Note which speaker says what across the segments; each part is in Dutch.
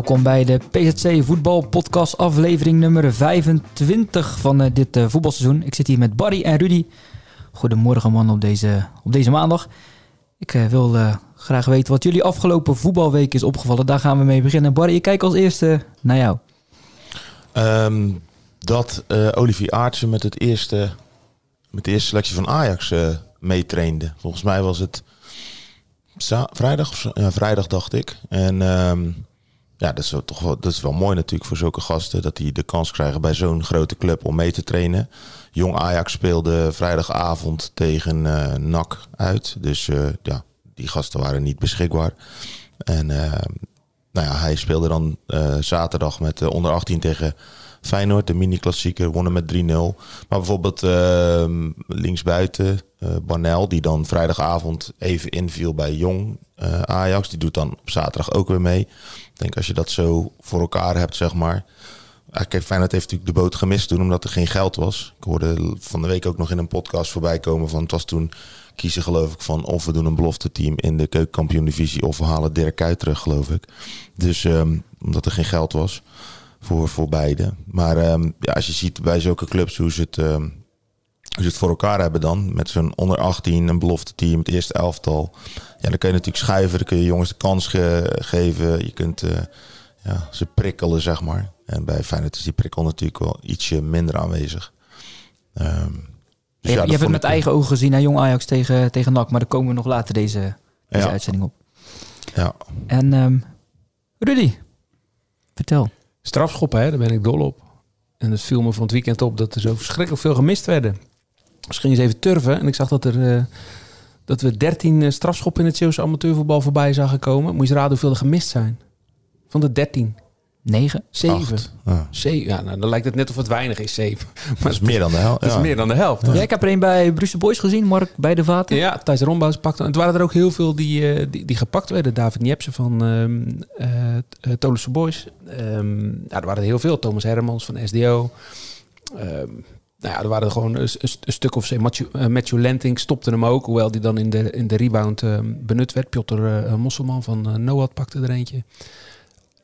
Speaker 1: Welkom bij de PZC Voetbal Podcast aflevering nummer 25 van uh, dit uh, voetbalseizoen. Ik zit hier met Barry en Rudy. Goedemorgen man op deze, op deze maandag. Ik uh, wil graag weten wat jullie afgelopen voetbalweek is opgevallen. Daar gaan we mee beginnen. Barry, ik kijk als eerste naar jou.
Speaker 2: Um, dat Olivier Aartsen met, het eerste, met de eerste selectie van Ajax meetrainde. Volgens mij was het vrijdag, vrijdag dacht ik. En... Um, ja, dat is, wel, dat is wel mooi natuurlijk voor zulke gasten. Dat die de kans krijgen bij zo'n grote club om mee te trainen. Jong Ajax speelde vrijdagavond tegen uh, NAC uit. Dus uh, ja, die gasten waren niet beschikbaar. En uh, nou ja, hij speelde dan zaterdag met onder 18 tegen Feyenoord. De mini-klassieker, wonnen met 3-0. Maar bijvoorbeeld ehm, linksbuiten Barnel, die dan vrijdagavond even inviel bij Jong Ajax. Die doet dan op zaterdag ook weer mee denk als je dat zo voor elkaar hebt, zeg maar. Kijk, Feyenoord heeft natuurlijk de boot gemist toen, omdat er geen geld was. Ik hoorde van de week ook nog in een podcast voorbij komen van... het was toen kiezen geloof ik van of we doen een belofte team in de keukenkampioen divisie... of we halen Dirk Kuyt terug, geloof ik. Dus um, omdat er geen geld was voor, voor beide. Maar um, ja, als je ziet bij zulke clubs hoe ze het... Um, hoe ze het voor elkaar hebben dan, met zo'n onder 18, een belofte team, het eerste elftal ja, dan kun je natuurlijk schuiven, dan kun je jongens de kans geven. Je kunt uh, ja, ze prikkelen, zeg maar. En bij Feyenoord is die prikkel natuurlijk wel ietsje minder aanwezig. Um,
Speaker 1: dus ja, je hebt het met eigen ogen gezien naar Jong Ajax tegen, tegen NAC, maar daar komen we nog later deze, deze uitzending op.
Speaker 2: Ja.
Speaker 1: En um, Rudy, vertel.
Speaker 3: Strafschoppen, hè, daar ben ik dol op. En het viel me van het weekend op dat er zo verschrikkelijk veel gemist werden. Misschien eens even turven en ik zag dat er... Uh, dat we 13 eh, strafschoppen in het Zeeuwse amateurvoetbal voorbij zagen komen. Moet je raden hoeveel er gemist zijn? Van de 13.
Speaker 1: 9?
Speaker 3: 7. Ja. ja, nou, dan lijkt het net of het weinig is, 7.
Speaker 2: Maar dat is meer dan de helft.
Speaker 3: Dat is meer dan de helft.
Speaker 1: Ja. ik heb er een bij Brussel Boys gezien, Mark bij de Vaten.
Speaker 3: Ja, Thijs Rombouws pakte. Het waren er ook heel veel die, uh, die, die, gepakt werden. David Niepsen van uh, uh, Boys. Um, ja, er waren er heel veel. Thomas Hermans van SDO. Um, nou ja, er waren gewoon een, een, stuk of zo. Matthew, uh, Matthew Lenting stopte hem ook, hoewel die dan in de, in de rebound uh, benut werd. Piotr uh, Mosselman van Noad pakte er eentje.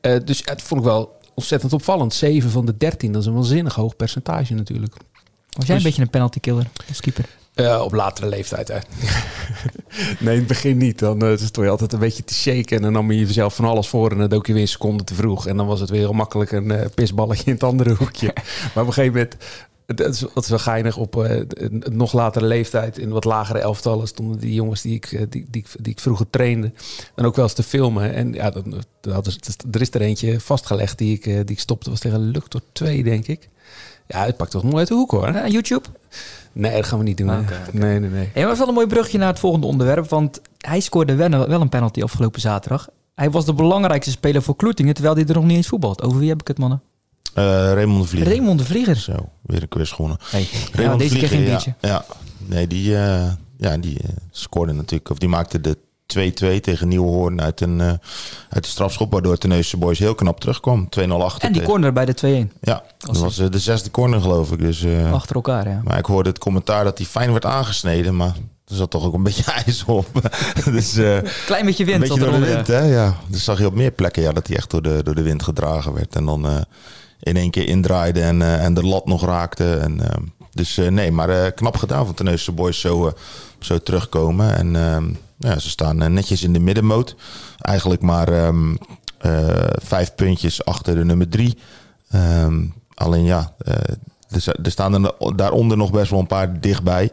Speaker 3: dus het vond ik wel ontzettend opvallend. 7 van de 13, dat is een waanzinnig hoog percentage natuurlijk.
Speaker 1: Was jij dus, een beetje een penalty killer als keeper?
Speaker 3: Uh, op latere leeftijd, hè? nee, in het begin niet. Dan uh, stond je altijd een beetje te shaken. En dan nam je jezelf van alles voor. En dan dook je weer een seconde te vroeg. En dan was het weer heel makkelijk een uh, pisballetje in het andere hoekje. maar op een gegeven moment het, is, het is wel geinig. Op uh, een nog latere leeftijd, in wat lagere elftallen, stonden die jongens die ik, die, die, die ik vroeger trainde. En ook wel eens te filmen. En ja, dat, dat is, er is er eentje vastgelegd die ik, die ik stopte. was tegen Luctor 2, denk ik. Ja, het pakt toch mooi uit de hoek hoor.
Speaker 1: Ja, YouTube?
Speaker 3: Nee, dat gaan we niet doen. Okay, okay. Nee, nee, nee.
Speaker 1: En was wel een mooi brugje naar het volgende onderwerp. Want hij scoorde wel, wel een penalty afgelopen zaterdag. Hij was de belangrijkste speler voor Kloetingen, terwijl hij er nog niet eens voetbalt. Over wie heb ik het, mannen?
Speaker 2: Uh, Raymond de Vlieger.
Speaker 1: Raymond de Vlieger.
Speaker 2: Zo, weer een quiz gewonnen.
Speaker 1: Hey. Ja, deze keer geen biertje.
Speaker 2: Ja, nee, die, uh, ja, die uh, scoorde natuurlijk, of die maakte de 2-2 tegen Nieuwhoorn uit, een, uh, uit de strafschop, waardoor Teneusse Boys heel knap terugkwam. 2-0 achter.
Speaker 1: En die corner bij de 2-1.
Speaker 2: Ja, dat was de zesde corner geloof ik. Dus,
Speaker 1: Achter elkaar, ja.
Speaker 2: Maar ik hoorde het commentaar dat hij fijn werd aangesneden, maar er zat toch ook een beetje ijs op. dus,
Speaker 1: Klein beetje wind.
Speaker 2: Een beetje door de wind, hè? Ja. Dus zag je op meer plekken ja, dat hij echt door de, door de wind gedragen werd. En dan in één keer indraaide en, uh, en de lat nog raakte. En, uh, dus uh, nee, maar knap gedaan van Teneuse Boys zo, zo terugkomen. En ja, ze staan netjes in de middenmoot. Eigenlijk maar um, vijf puntjes achter de nummer drie. Um, alleen ja, er, er staan er daaronder nog best wel een paar dichtbij.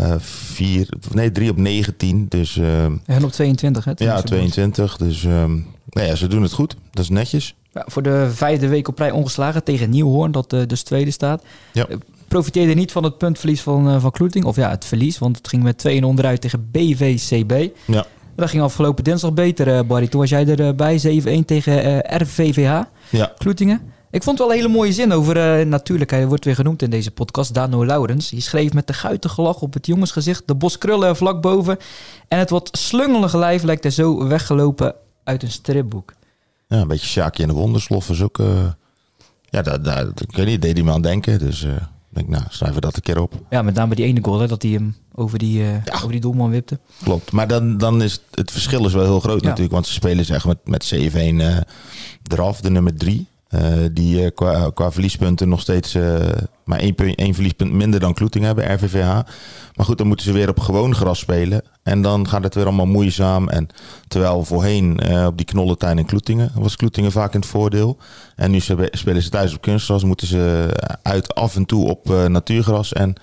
Speaker 2: Uh, vier, nee, drie op 19. Dus, uh,
Speaker 1: en op 22, hè?
Speaker 2: Ja, 22. Dus um, nou ja, ze doen het goed. Dat is netjes.
Speaker 1: Ja, voor de vijfde week op rij ongeslagen tegen Nieuwhoorn, dat uh, dus tweede staat.
Speaker 2: Ja.
Speaker 1: Profiteerde niet van het puntverlies van, van Kloeting. Of ja, het verlies, want het ging met 2-1 onderuit tegen BVCB.
Speaker 2: Ja.
Speaker 1: Dat ging afgelopen dinsdag beter, eh, Barry. Toen was jij erbij, 7-1 tegen eh, RVVH,
Speaker 2: Ja,
Speaker 1: Kloetingen. Ik vond het wel een hele mooie zin over, eh, natuurlijk, hij wordt weer genoemd in deze podcast, Dano Laurens. Die schreef met de guitige lach op het jongensgezicht, de boskrullen vlak boven. En het wat slungelige lijf lijkt er zo weggelopen uit een stripboek.
Speaker 2: Ja een beetje Sjaakje en de Wonderslof was ook... eh, ja, daar, daar, ik weet niet, deed hij me aan denken. Dus eh, denk, nou, schrijven we dat een keer op.
Speaker 1: Ja, met name die ene goal, hè, dat hij hem over die, eh, over die doelman wipte.
Speaker 2: Klopt. Maar dan, dan is het, het verschil is wel heel groot
Speaker 1: Ja.
Speaker 2: natuurlijk. Want ze spelen zeg met, met 7-1 eh, eraf, de nummer 3. Die eh, qua, qua verliespunten nog steeds eh, maar één, één verliespunt minder dan Kloeting hebben, RVVH. Maar goed, dan moeten ze weer op gewoon gras spelen. En dan gaat het weer allemaal moeizaam. En terwijl voorheen eh, op die knollentuin in Kloetingen was Kloetingen vaak in het voordeel. En nu spelen ze thuis op kunstgras, moeten ze uit af en toe op eh, natuurgras. En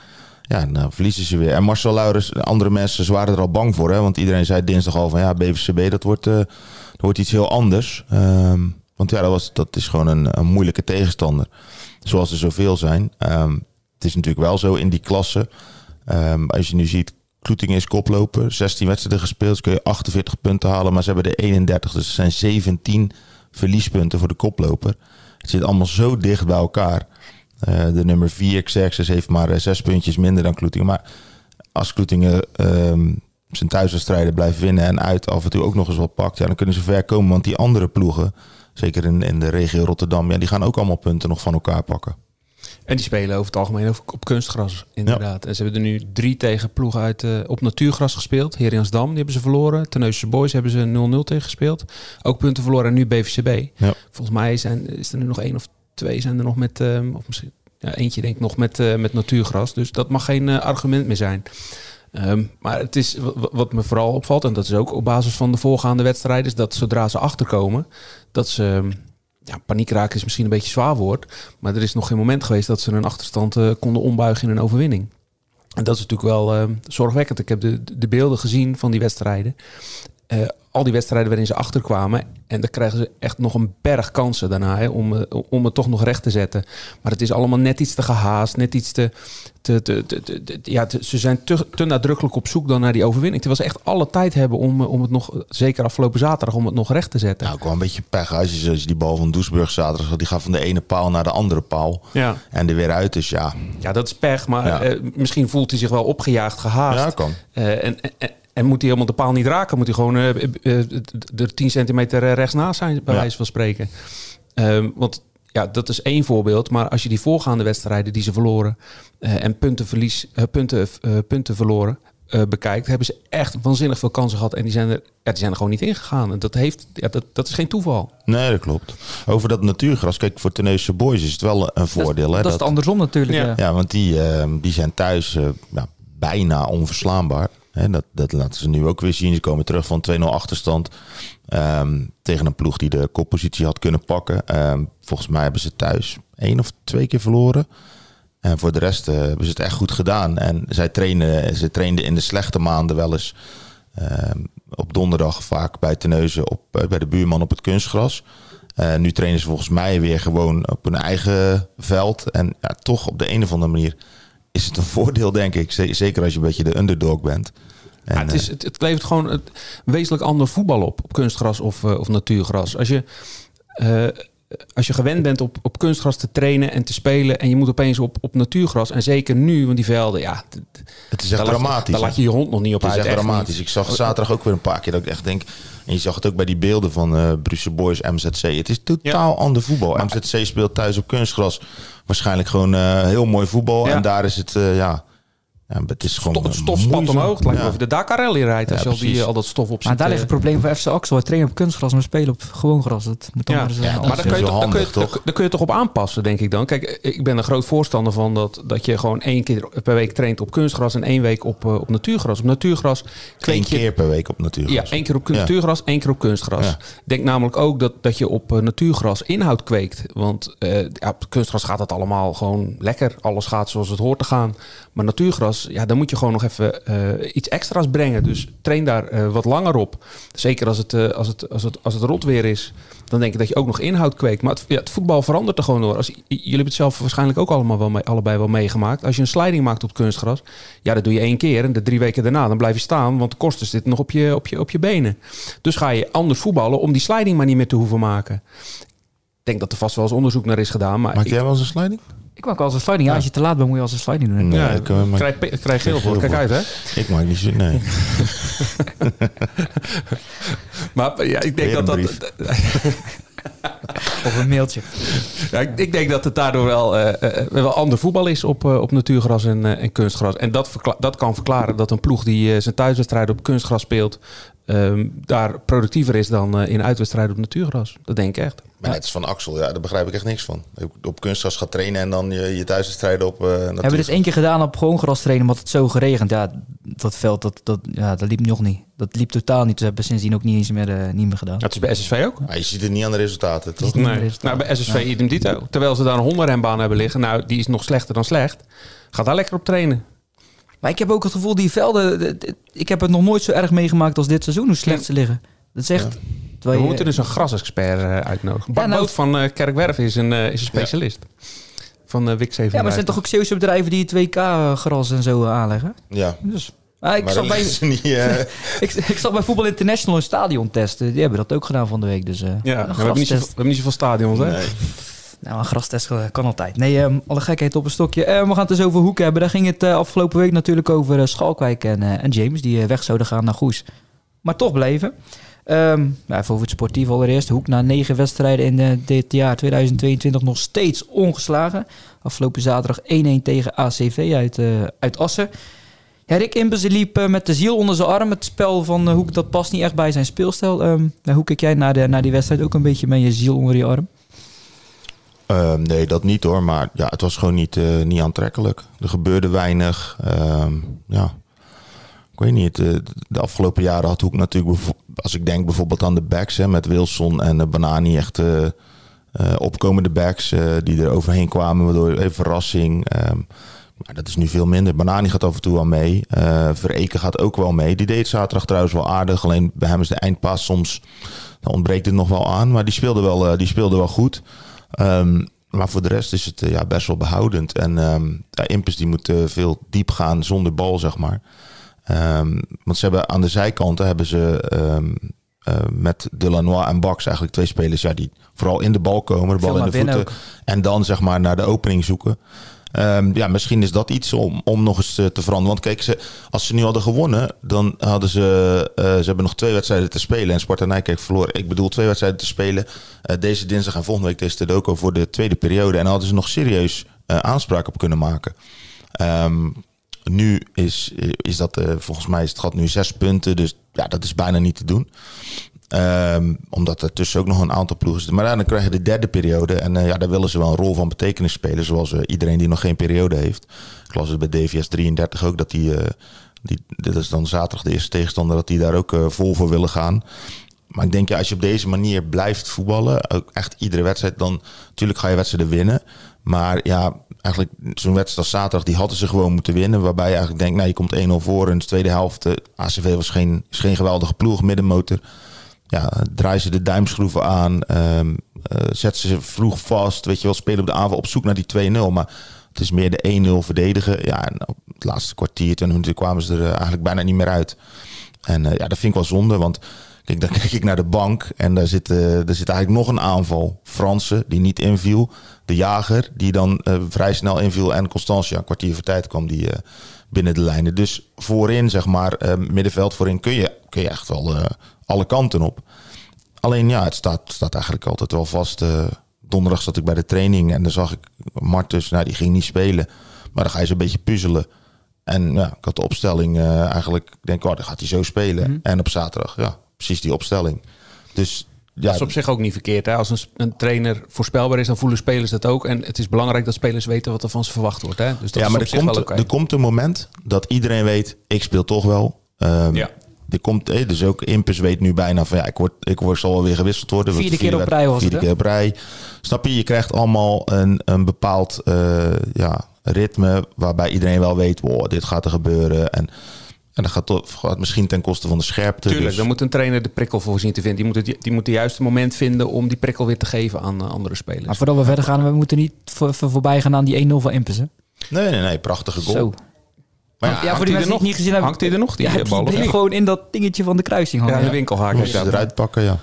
Speaker 2: ja, nou verliezen ze weer. En Marcel Laurens, andere mensen, ze waren er al bang voor. Hè? Want iedereen zei dinsdag al van ja, BVCB, dat wordt, eh, dat wordt iets heel anders. Ehm, want ja, dat, was, dat is gewoon een, een moeilijke tegenstander. Zoals er zoveel zijn. Ehm, het is natuurlijk wel zo in die klasse. ehm, als je nu ziet, Kloetingen is koploper. 16 wedstrijden gespeeld, dus kun je 48 punten halen. Maar ze hebben er 31, dus het zijn 17 verliespunten voor de koploper. Het zit allemaal zo dicht bij elkaar. Eh, de nummer 4, Xerxes, heeft maar eh, zes puntjes minder dan Kloetingen. Maar als Kloetingen ehm, zijn thuiswedstrijden blijft winnen en uit af en toe ook nog eens wat pakt, ja, dan kunnen ze ver komen. Want die andere ploegen, zeker in, in de regio Rotterdam, ja, die gaan ook allemaal punten nog van elkaar pakken.
Speaker 3: En die spelen over het algemeen op kunstgras, inderdaad. En ze hebben er nu drie tegen ploegen uit, eh, op natuurgras gespeeld. Heriansdam, die hebben ze verloren. Tenneuzense Boys hebben ze 0-0 tegen gespeeld. Ook punten verloren en nu BVCB.
Speaker 2: Ja.
Speaker 3: Volgens mij zijn, is er nu nog één of twee zijn er nog met... eh, of misschien ja, eentje denk ik nog met, eh, met natuurgras. Dus dat mag geen eh, argument meer zijn. Ehm, maar het is wa- wa- wat me vooral opvalt, en dat is ook op basis van de voorgaande wedstrijden, is dat zodra ze achterkomen, dat ze ja, paniek raken is misschien een beetje zwaar woord, maar er is nog geen moment geweest dat ze een achterstand eh, konden ombuigen in een overwinning. En dat is natuurlijk wel eh, zorgwekkend. Ik heb de, de beelden gezien van die wedstrijden. Eh, al die wedstrijden waarin ze achterkwamen. En dan krijgen ze echt nog een berg kansen daarna hè, om, eh, om het toch nog recht te zetten. Maar het is allemaal net iets te gehaast, net iets te. te, te, te- te- ja, ze zijn te, te nadrukkelijk op zoek dan naar die overwinning. Terwijl ze echt alle tijd hebben om, eh, om het nog, zeker afgelopen zaterdag, om het nog recht te zetten.
Speaker 2: Nou, wel een beetje pech. Als je, als je die bal van Doesburg zaterdag, die gaat van de ene paal naar de andere paal.
Speaker 3: Ja.
Speaker 2: En er weer uit. Dus ja,
Speaker 3: Ja, dat is pech, maar
Speaker 2: Ja.
Speaker 3: misschien voelt hij zich wel opgejaagd, gehaast.
Speaker 2: ja kan.
Speaker 3: En, en, en moet hij helemaal de paal niet raken, moet hij gewoon eh, eh, eh, er 10 centimeter eh, rechts naast zijn, bij
Speaker 2: Ja.
Speaker 3: wijze van spreken. Ehm, want ja, dat is één voorbeeld. Maar als je die voorgaande wedstrijden die ze verloren eh, en puntenverlies, eh, punten, eh, punten verloren eh, bekijkt, hebben ze echt waanzinnig veel kansen gehad. En die zijn er, ja, die zijn er gewoon niet ingegaan. En dat, heeft, ja, dat, dat is geen toeval.
Speaker 2: Nee, dat klopt. Over dat natuurgras, kijk, voor Teneusche Boys is het wel een voordeel. hè,
Speaker 1: dat is het andersom natuurlijk.
Speaker 3: Ja.
Speaker 1: Ja.
Speaker 2: Ja, want die, eh, die zijn thuis eh, ja, bijna onverslaanbaar. Hè, dat, dat laten ze nu ook weer zien. Ze komen terug van 2-0 achterstand. ehm, tegen een ploeg die de koppositie had kunnen pakken. Ehm, volgens mij hebben ze thuis één of twee keer verloren. En voor de rest eh, hebben ze het echt goed gedaan. En zij trainen, ze trainden in de slechte maanden wel eens ehm, op donderdag vaak bij Teneuzen op, eh, bij de buurman op het kunstgras. Eh, nu trainen ze volgens mij weer gewoon op hun eigen veld. En ja, toch op de een of andere manier is het een voordeel, denk ik. Zeker als je een beetje de underdog bent. En,
Speaker 3: Ja, het, is, het, het levert gewoon het wezenlijk ander voetbal op, op kunstgras of, eh, of natuurgras. Als je, eh, als je gewend bent op, op kunstgras te trainen en te spelen en je moet opeens op, op natuurgras, en zeker nu, want die velden, ja,
Speaker 2: het is echt
Speaker 3: daar laat
Speaker 2: dramatisch.
Speaker 3: Daar laat je je hond nog niet op
Speaker 2: Het is
Speaker 3: uit.
Speaker 2: echt dramatisch. Ik zag zaterdag ook weer een paar keer dat ik echt denk... En je zag het ook bij die beelden van eh Brussel Boys MZC. Het is totaal ander voetbal. MZC speelt thuis op kunstgras. Waarschijnlijk gewoon eh, heel mooi voetbal.
Speaker 3: Ja.
Speaker 2: En daar is het, eh, ja... ja... Het is gewoon
Speaker 3: Stof, het
Speaker 2: eh,
Speaker 3: stof spat
Speaker 2: moeizaam.
Speaker 3: omhoog. Het lijkt
Speaker 2: Ja.
Speaker 3: wel of je de Dakar Rally rijdt als
Speaker 2: Ja,
Speaker 3: je al, die, al dat stof op
Speaker 1: Maar daar ligt
Speaker 3: eh.
Speaker 1: het probleem voor FC Axel. We trainen op kunstgras, maar we spelen op gewoon gras. Dat moet dan
Speaker 3: Ja,
Speaker 1: maar eh,
Speaker 2: Ja,
Speaker 1: anders
Speaker 3: maar daar kun, je toch,
Speaker 2: wel
Speaker 3: daar, kun je,
Speaker 2: handig, toch?
Speaker 3: daar- daar kun je toch op aanpassen, denk ik dan. Kijk, ik ben een groot voorstander van dat, dat je gewoon één keer per week traint op kunstgras en één week op, eh, op natuurgras. Op natuurgras
Speaker 2: Eén
Speaker 3: je
Speaker 2: keer per week op natuurlijk.
Speaker 3: Ja, één keer op
Speaker 2: Ja.
Speaker 3: natuurgras, één keer op kunstgras. Ik denk namelijk ook dat, dat je op eh, natuurgras inhoud kweekt. Want eh, ja, op kunstgras gaat het allemaal gewoon lekker. Alles gaat zoals het hoort te gaan. Maar natuurgras ja, dan moet je gewoon nog even eh, iets extra's brengen. Dus train daar eh, wat langer op. Zeker als het, eh, als, het, als, het, als het rot weer is, dan denk ik dat je ook nog inhoud kweekt. Maar het, ja, het voetbal verandert er gewoon door. Als, jullie hebben het zelf waarschijnlijk ook allemaal wel mee, allebei wel meegemaakt. Als je een sliding maakt op kunstgras, ja, dat doe je één keer. En de drie weken daarna, dan blijf je staan, want de kosten zitten nog op je, op je, op je benen. Dus ga je anders voetballen om die sliding maar niet meer te hoeven maken. Ik denk dat er vast wel eens onderzoek naar is gedaan. Maar
Speaker 2: Maak jij wel eens een sliding?
Speaker 1: Ik maak als een sliding. Ja, als je te laat bent, moet je als een sliding doen.
Speaker 2: Nee,
Speaker 3: ja,
Speaker 2: ik, eh, maak-
Speaker 3: krijg, krijg geel voor. Kijk uit, hè?
Speaker 2: ik maak niet zo. Nee.
Speaker 3: Maar ja, ik denk
Speaker 2: Weer
Speaker 3: dat
Speaker 2: een
Speaker 3: dat.
Speaker 1: Of een mailtje.
Speaker 3: Ja, ik, ik denk dat het daardoor wel, eh, eh, wel ander voetbal is op, op natuurgras en, en kunstgras. En dat, verkla- dat kan verklaren dat een ploeg die zijn thuiswedstrijd op kunstgras speelt, ehm, daar productiever is dan eh, in uitwedstrijden op natuurgras. Dat denk ik echt.
Speaker 2: Maar net als van Axel, ja, daar begrijp ik echt niks van. Op kunstgras gaat trainen en dan je, je thuiswedstrijden op... eh
Speaker 1: Hebben we dus één keer gedaan op gewoon gras trainen, omdat het zo geregend. Ja, dat veld, dat, dat, ja, dat liep nog niet. Dat liep totaal niet. Dus hebben we sindsdien ook niet eens meer, eh, niet meer gedaan.
Speaker 3: Dat is bij SSV ook.
Speaker 2: Maar je ziet het niet aan de resultaten, toch?
Speaker 3: Nee.
Speaker 1: resultaat.
Speaker 3: Nou, bij SSV idem dito. Terwijl ze daar een hondenrenbaan hebben liggen. Nou, die is nog slechter dan slecht. Ga daar lekker op trainen.
Speaker 1: Maar ik heb ook het gevoel, die velden... Ik heb het nog nooit zo erg meegemaakt als dit seizoen, hoe slecht ze liggen. Dat is echt...
Speaker 3: We
Speaker 1: je-
Speaker 3: moeten dus een grasexpert eh, uitnodigen. Bart
Speaker 1: Ja, nou-
Speaker 3: Boot van eh, Kerkwerf is een, eh, is een specialist. Van uh, WIC 7.
Speaker 1: Ja, maar er zijn toch ook Zeeuwse bedrijven die 2K-gras en zo aanleggen?
Speaker 2: Ja.
Speaker 1: Dus, ah, ik,
Speaker 2: maar dan
Speaker 1: bij,
Speaker 2: niet... eh,
Speaker 1: ik, ik zag bij Voetbal International een stadion testen. Die hebben dat ook gedaan van de week. Dus, eh,
Speaker 3: Ja, we, hebben niet zoveel, we
Speaker 1: grastest.
Speaker 3: hebben niet zoveel stadions, hè?
Speaker 2: nee.
Speaker 1: Nou, een grastest kan altijd. Nee, ehm, alle gekheid op een stokje. Eh, we gaan het dus over Hoek hebben. Daar ging het eh, afgelopen week natuurlijk over eh, Schalkwijk en, eh, en James. Die weg zouden gaan naar Goes. Maar toch bleven. Ehm, nou, even over het sportief allereerst. Hoek na negen wedstrijden in dit jaar 2022 nog steeds ongeslagen. Afgelopen zaterdag 1-1 tegen ACV uit, uit Assen. Ja, Rick die liep met de ziel onder zijn arm. Het spel van Hoek dat past niet echt bij zijn speelstijl. Ehm, nou, hoe kijk jij naar, de, naar die wedstrijd? Ook een beetje met je ziel onder je arm?
Speaker 2: Ehm, nee, dat niet hoor. Maar ja, het was gewoon niet, eh, niet aantrekkelijk. Er gebeurde weinig. Ehm, ja. Ik weet niet. eh, de afgelopen jaren had Hoek natuurlijk... Als ik denk bijvoorbeeld aan de backs hè, met Wilson en Banani. Echt eh, opkomende backs die er overheen kwamen. Waardoor even verrassing. ehm, maar dat is nu veel minder. Banani gaat af en toe wel mee. Vereken gaat ook wel mee. Die deed zaterdag trouwens wel aardig. Alleen bij hem is de eindpaas soms... Dan ontbreekt het nog wel aan. Maar die speelde wel, die speelde wel goed. Ehm, maar voor de rest is het eh, ja, best wel behoudend. En ehm ja, Impus die moet eh, veel diep gaan zonder bal, zeg maar. Ehm, want ze hebben aan de zijkanten hebben ze eh, met Delanois en Bax eigenlijk twee spelers ja, die vooral in de bal komen, de bal in de voeten. En dan zeg maar naar de opening zoeken. Ehm, ja, misschien is dat iets om, om nog eens eh, te veranderen. Want kijk, ze, als ze nu hadden gewonnen, dan hadden ze... eh, ze hebben nog twee wedstrijden te spelen. En Sparta Nijkerk verloren. Ik bedoel, twee wedstrijden te spelen. eh, deze dinsdag en volgende week deze Tedoko voor de tweede periode. En hadden ze nog serieus eh, aanspraak op kunnen maken. Ehm, nu is, is dat, volgens mij is het nu zes punten. Dus ja, dat is bijna niet te doen. Ehm, omdat er tussen ook nog een aantal ploegen zitten. Maar dan krijg je de derde periode. En eh, ja, daar willen ze wel een rol van betekenis spelen. Zoals eh, iedereen die nog geen periode heeft. Ik las het bij DVS 33 ook. Dat die, eh, die, dit is dan zaterdag de eerste tegenstander. Dat die daar ook vol voor willen gaan. Maar ik denk, ja, als je op deze manier blijft voetballen. Ook echt iedere wedstrijd. Dan natuurlijk ga je wedstrijden winnen. Maar ja, eigenlijk zo'n wedstrijd als zaterdag. Die hadden ze gewoon moeten winnen. Waarbij je eigenlijk denkt, nou je komt 1-0 voor. En de tweede helft. ACV was geen, is geen geweldige ploeg. Middenmotor ja, draai ze de duimschroeven aan. ehm eh, zet ze vroeg vast. Weet je wel, spelen op de aanval op zoek naar die 2-0. Maar het is meer de 1-0 verdedigen. Ja, en op het laatste kwartier, 20 minuten kwamen ze er eh, eigenlijk bijna niet meer uit. En eh, ja, dat vind ik wel zonde. Want kijk, dan kijk ik naar de bank. En daar zit, er zit eigenlijk nog een aanval. Fransen, die niet inviel. De jager, die dan vrij snel inviel. En Constantia, een kwartier voor tijd kwam die binnen de lijnen. Dus voorin, zeg maar, middenveld voorin kun je, kun je echt wel alle kanten op. Alleen ja, het staat, staat eigenlijk altijd wel vast. Eh, donderdag zat ik bij de training en dan zag ik Martus, nou die ging niet spelen. Maar dan ga je ze een beetje puzzelen. En ja, ik had de opstelling eh, eigenlijk, ik denk, oh, dan gaat hij zo spelen. En op zaterdag, ja, precies die opstelling. Dus ja,
Speaker 3: Dat is op zich ook niet verkeerd. Hè? Als een, een trainer voorspelbaar is, dan voelen spelers dat ook. En het is belangrijk dat spelers weten wat er van ze verwacht wordt. Hè? Dus dat
Speaker 2: ja,
Speaker 3: is
Speaker 2: maar
Speaker 3: op
Speaker 2: er
Speaker 3: zich
Speaker 2: komt,
Speaker 3: wel
Speaker 2: er komt een moment dat iedereen weet, ik speel toch wel. Ehm,
Speaker 3: Ja.
Speaker 2: Er komt, eh, dus ook Impus weet nu bijna van ja, ik word, ik word zal wel weer gewisseld worden.
Speaker 1: Vierde keer op rij was
Speaker 2: Vierde
Speaker 1: het, hè?
Speaker 2: keer op rij. Snap je? Je krijgt allemaal een, een bepaald, eh, ja, ritme waarbij iedereen wel weet, wow, dit gaat er gebeuren. En, en dat gaat, toch, gaat misschien ten koste van de scherpte.
Speaker 3: Tuurlijk,
Speaker 2: dus-
Speaker 3: dan moet een trainer de prikkel voor zien te vinden. Die moet het, die moet het juiste moment vinden om die prikkel weer te geven aan eh, andere spelers.
Speaker 1: Maar voordat we verder gaan, we moeten niet voor, voor- voorbij gaan aan die 1-0 van Impus. Hè?
Speaker 2: Nee, nee, nee, prachtige goal.
Speaker 1: Zo.
Speaker 2: Maar
Speaker 1: Ja,
Speaker 2: ja,
Speaker 1: voor
Speaker 3: hangt
Speaker 1: die
Speaker 3: hij
Speaker 1: mensen
Speaker 3: er
Speaker 1: die het niet gezien hebben.
Speaker 3: Hangt hij er nog, die
Speaker 1: ja,
Speaker 3: eh,
Speaker 1: die gewoon in dat dingetje van de kruising hangen.
Speaker 3: Ja, de winkelhaak.
Speaker 2: moest eruit pakken, ja.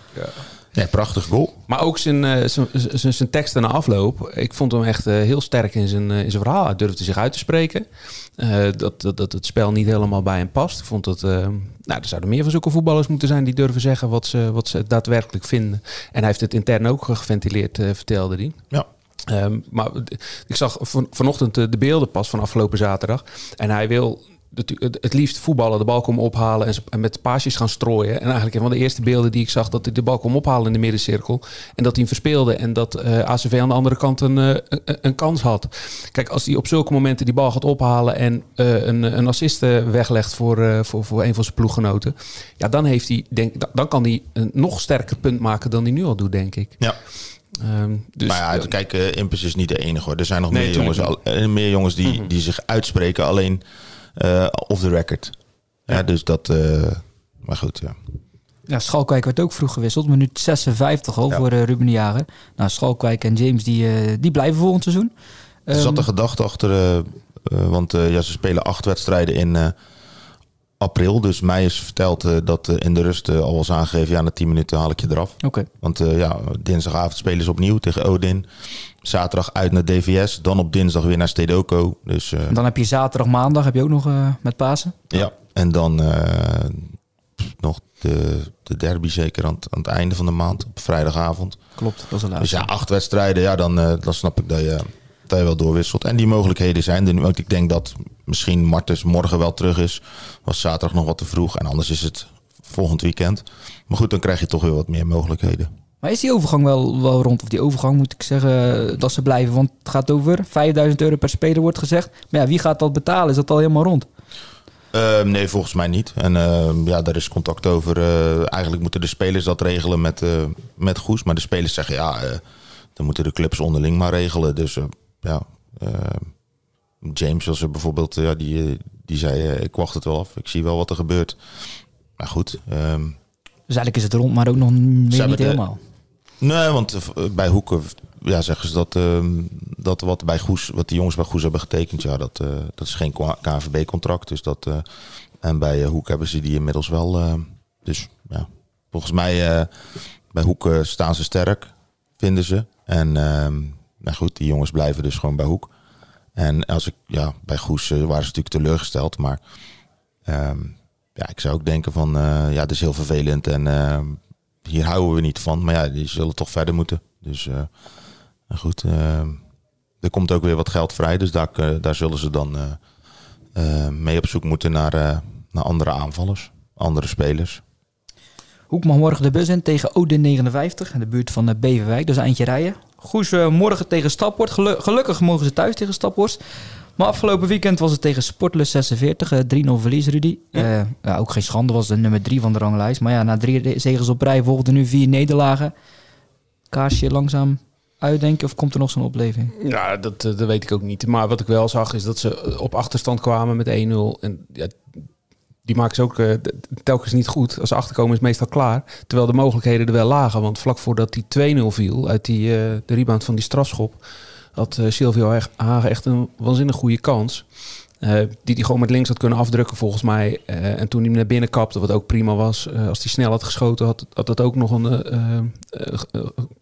Speaker 2: Nee, prachtig goal.
Speaker 3: Maar ook zijn, eh, zijn, zijn, zijn teksten na afloop. Ik vond hem echt eh, heel sterk in zijn, in zijn verhaal. Hij durfde zich uit te spreken. Eh, dat, dat, dat het spel niet helemaal bij hem past. Ik vond dat... nou, er zouden meer van zulke voetballers moeten zijn... die durven zeggen wat ze, wat ze daadwerkelijk vinden. En hij heeft het intern ook geventileerd, eh, vertelde hij.
Speaker 2: Ja.
Speaker 3: Ehm, maar ik zag van, vanochtend de, de beelden pas van afgelopen zaterdag. En hij wil het, het- liefst voetballen, de bal komen ophalen en, met paasjes gaan strooien. En eigenlijk een van de eerste beelden die ik zag, dat hij de bal kwam ophalen in de middencirkel. En dat hij hem verspeelde en dat eh, ACV aan de andere kant een, eh, een, een kans had. Kijk, als hij op zulke momenten die bal gaat ophalen en eh, een, een assist weglegt voor, voor, voor een van zijn ploeggenoten. Ja, dan, heeft hij, denk, dan kan hij een nog sterker punt maken dan hij nu al doet, denk ik.
Speaker 2: Ja.
Speaker 3: Ehm, dus,
Speaker 2: maar ja, kijk, eh, Impus is niet de enige hoor. Er zijn nog
Speaker 3: Nee,
Speaker 2: meer, jongens, al, eh, meer jongens die,
Speaker 3: Mhm.
Speaker 2: die zich uitspreken, alleen eh off the record. Ja, dus dat... eh, maar goed, ja.
Speaker 1: Ja, Schalkwijk werd ook vroeg gewisseld. Minuut 56 al
Speaker 2: Ja.
Speaker 1: voor Ruben de Jager. Nou, Schalkwijk en James die, eh, die blijven volgend seizoen.
Speaker 2: Er zat
Speaker 1: Ehm,
Speaker 2: een gedachte achter, want eh, ja, ze spelen acht wedstrijden in eh, april. Dus mij is verteld eh, dat eh, in de rust eh, al was aangegeven, ja, na 10 minuten haal ik je eraf.
Speaker 1: Oké.
Speaker 2: Want ja, dinsdagavond spelen ze opnieuw tegen Odin. Zaterdag uit naar DVS. Dan op dinsdag weer naar Stedoco. Dus
Speaker 1: Dan heb je zaterdag, maandag heb je ook nog met Pasen.
Speaker 2: ja, en dan nog de, de derby zeker aan, het- aan het einde van de maand. Op vrijdagavond.
Speaker 1: Klopt, dat is de
Speaker 2: Dus
Speaker 1: laatste.
Speaker 2: ja, acht wedstrijden. Ja, dan, dan snap ik dat je, dat je wel doorwisselt. En die mogelijkheden zijn er nu. Want ik denk dat misschien Martens morgen wel terug is. Was zaterdag nog wat te vroeg. En anders is het volgend weekend. Maar goed, dan krijg je toch weer wat meer mogelijkheden.
Speaker 1: Maar is die overgang wel, wel rond? Of die overgang moet ik zeggen dat ze blijven? Want het gaat over 5000 euro per speler wordt gezegd. Maar ja, wie gaat dat betalen? Is dat al helemaal rond?
Speaker 2: Ehm, nee, volgens mij niet. En ehm, ja, daar is contact over. Eh, eigenlijk moeten de spelers dat regelen met, eh, met Goes. Maar de spelers zeggen ja, eh, dan moeten de clubs onderling maar regelen. Dus ja, ehm, James was er bijvoorbeeld, ja, die, eh, die zei eh, ik wacht het wel af. Ik zie wel wat er gebeurt. Maar goed, ehm,
Speaker 1: Dus eigenlijk is het rond, maar ook nog
Speaker 2: hebben
Speaker 1: niet
Speaker 2: de-
Speaker 1: helemaal.
Speaker 2: Nee, want eh, bij Hoeken ja, zeggen ze dat, ehm, dat wat, bij Goes, wat die jongens bij Goes hebben getekend, ja, dat, dat is geen KNVB-contract. Dus dat, en bij Hoek hebben ze die inmiddels wel. dus ja, volgens mij bij Hoek staan ze sterk, vinden ze. En ehm, nou goed, die jongens blijven dus gewoon bij Hoek. En als ik, ja, bij Goes eh, waren ze natuurlijk teleurgesteld, maar ehm, ja, ik zou ook denken van, eh, ja, het is heel vervelend en ehm, hier houden we niet van. Maar ja, die zullen toch verder moeten. Dus eh, goed, eh, er komt ook weer wat geld vrij. Dus daar, daar zullen ze dan mee op zoek moeten naar, naar andere aanvallers, andere spelers.
Speaker 1: Hoek mag morgen de bus in tegen Odin 59 in de buurt van Beverwijk. Dus eindje rijden. Goes eh, morgen tegen Staphorst. Gelu- gelukkig mogen ze thuis tegen Staphorst. Maar afgelopen weekend was het tegen Sportlus 46. eh, 3-0 verlies, Rudy.
Speaker 3: Ja.
Speaker 1: Eh, ja, ook geen schande, was de nummer 3 van de ranglijst. Maar ja, na drie zegens op rij volgden nu vier nederlagen. Kaarsje langzaam uitdenken of komt er nog zo'n opleving?
Speaker 3: Ja, dat, eh, dat weet ik ook niet. Maar wat ik wel zag is dat ze eh, op achterstand kwamen met 1-0. En ja, die maken ze ook eh, telkens niet goed. Als ze achterkomen is het meestal klaar. Terwijl de mogelijkheden er wel lagen. Want vlak voordat die 2-0 viel uit die, eh, de rebound van die strafschop... had eh, Silvio Hagen echt een waanzinnig goede kans. Die hij gewoon met links had kunnen afdrukken volgens mij. En toen hij naar binnen kapte, wat ook prima was. als hij snel had geschoten, had, had dat ook nog een...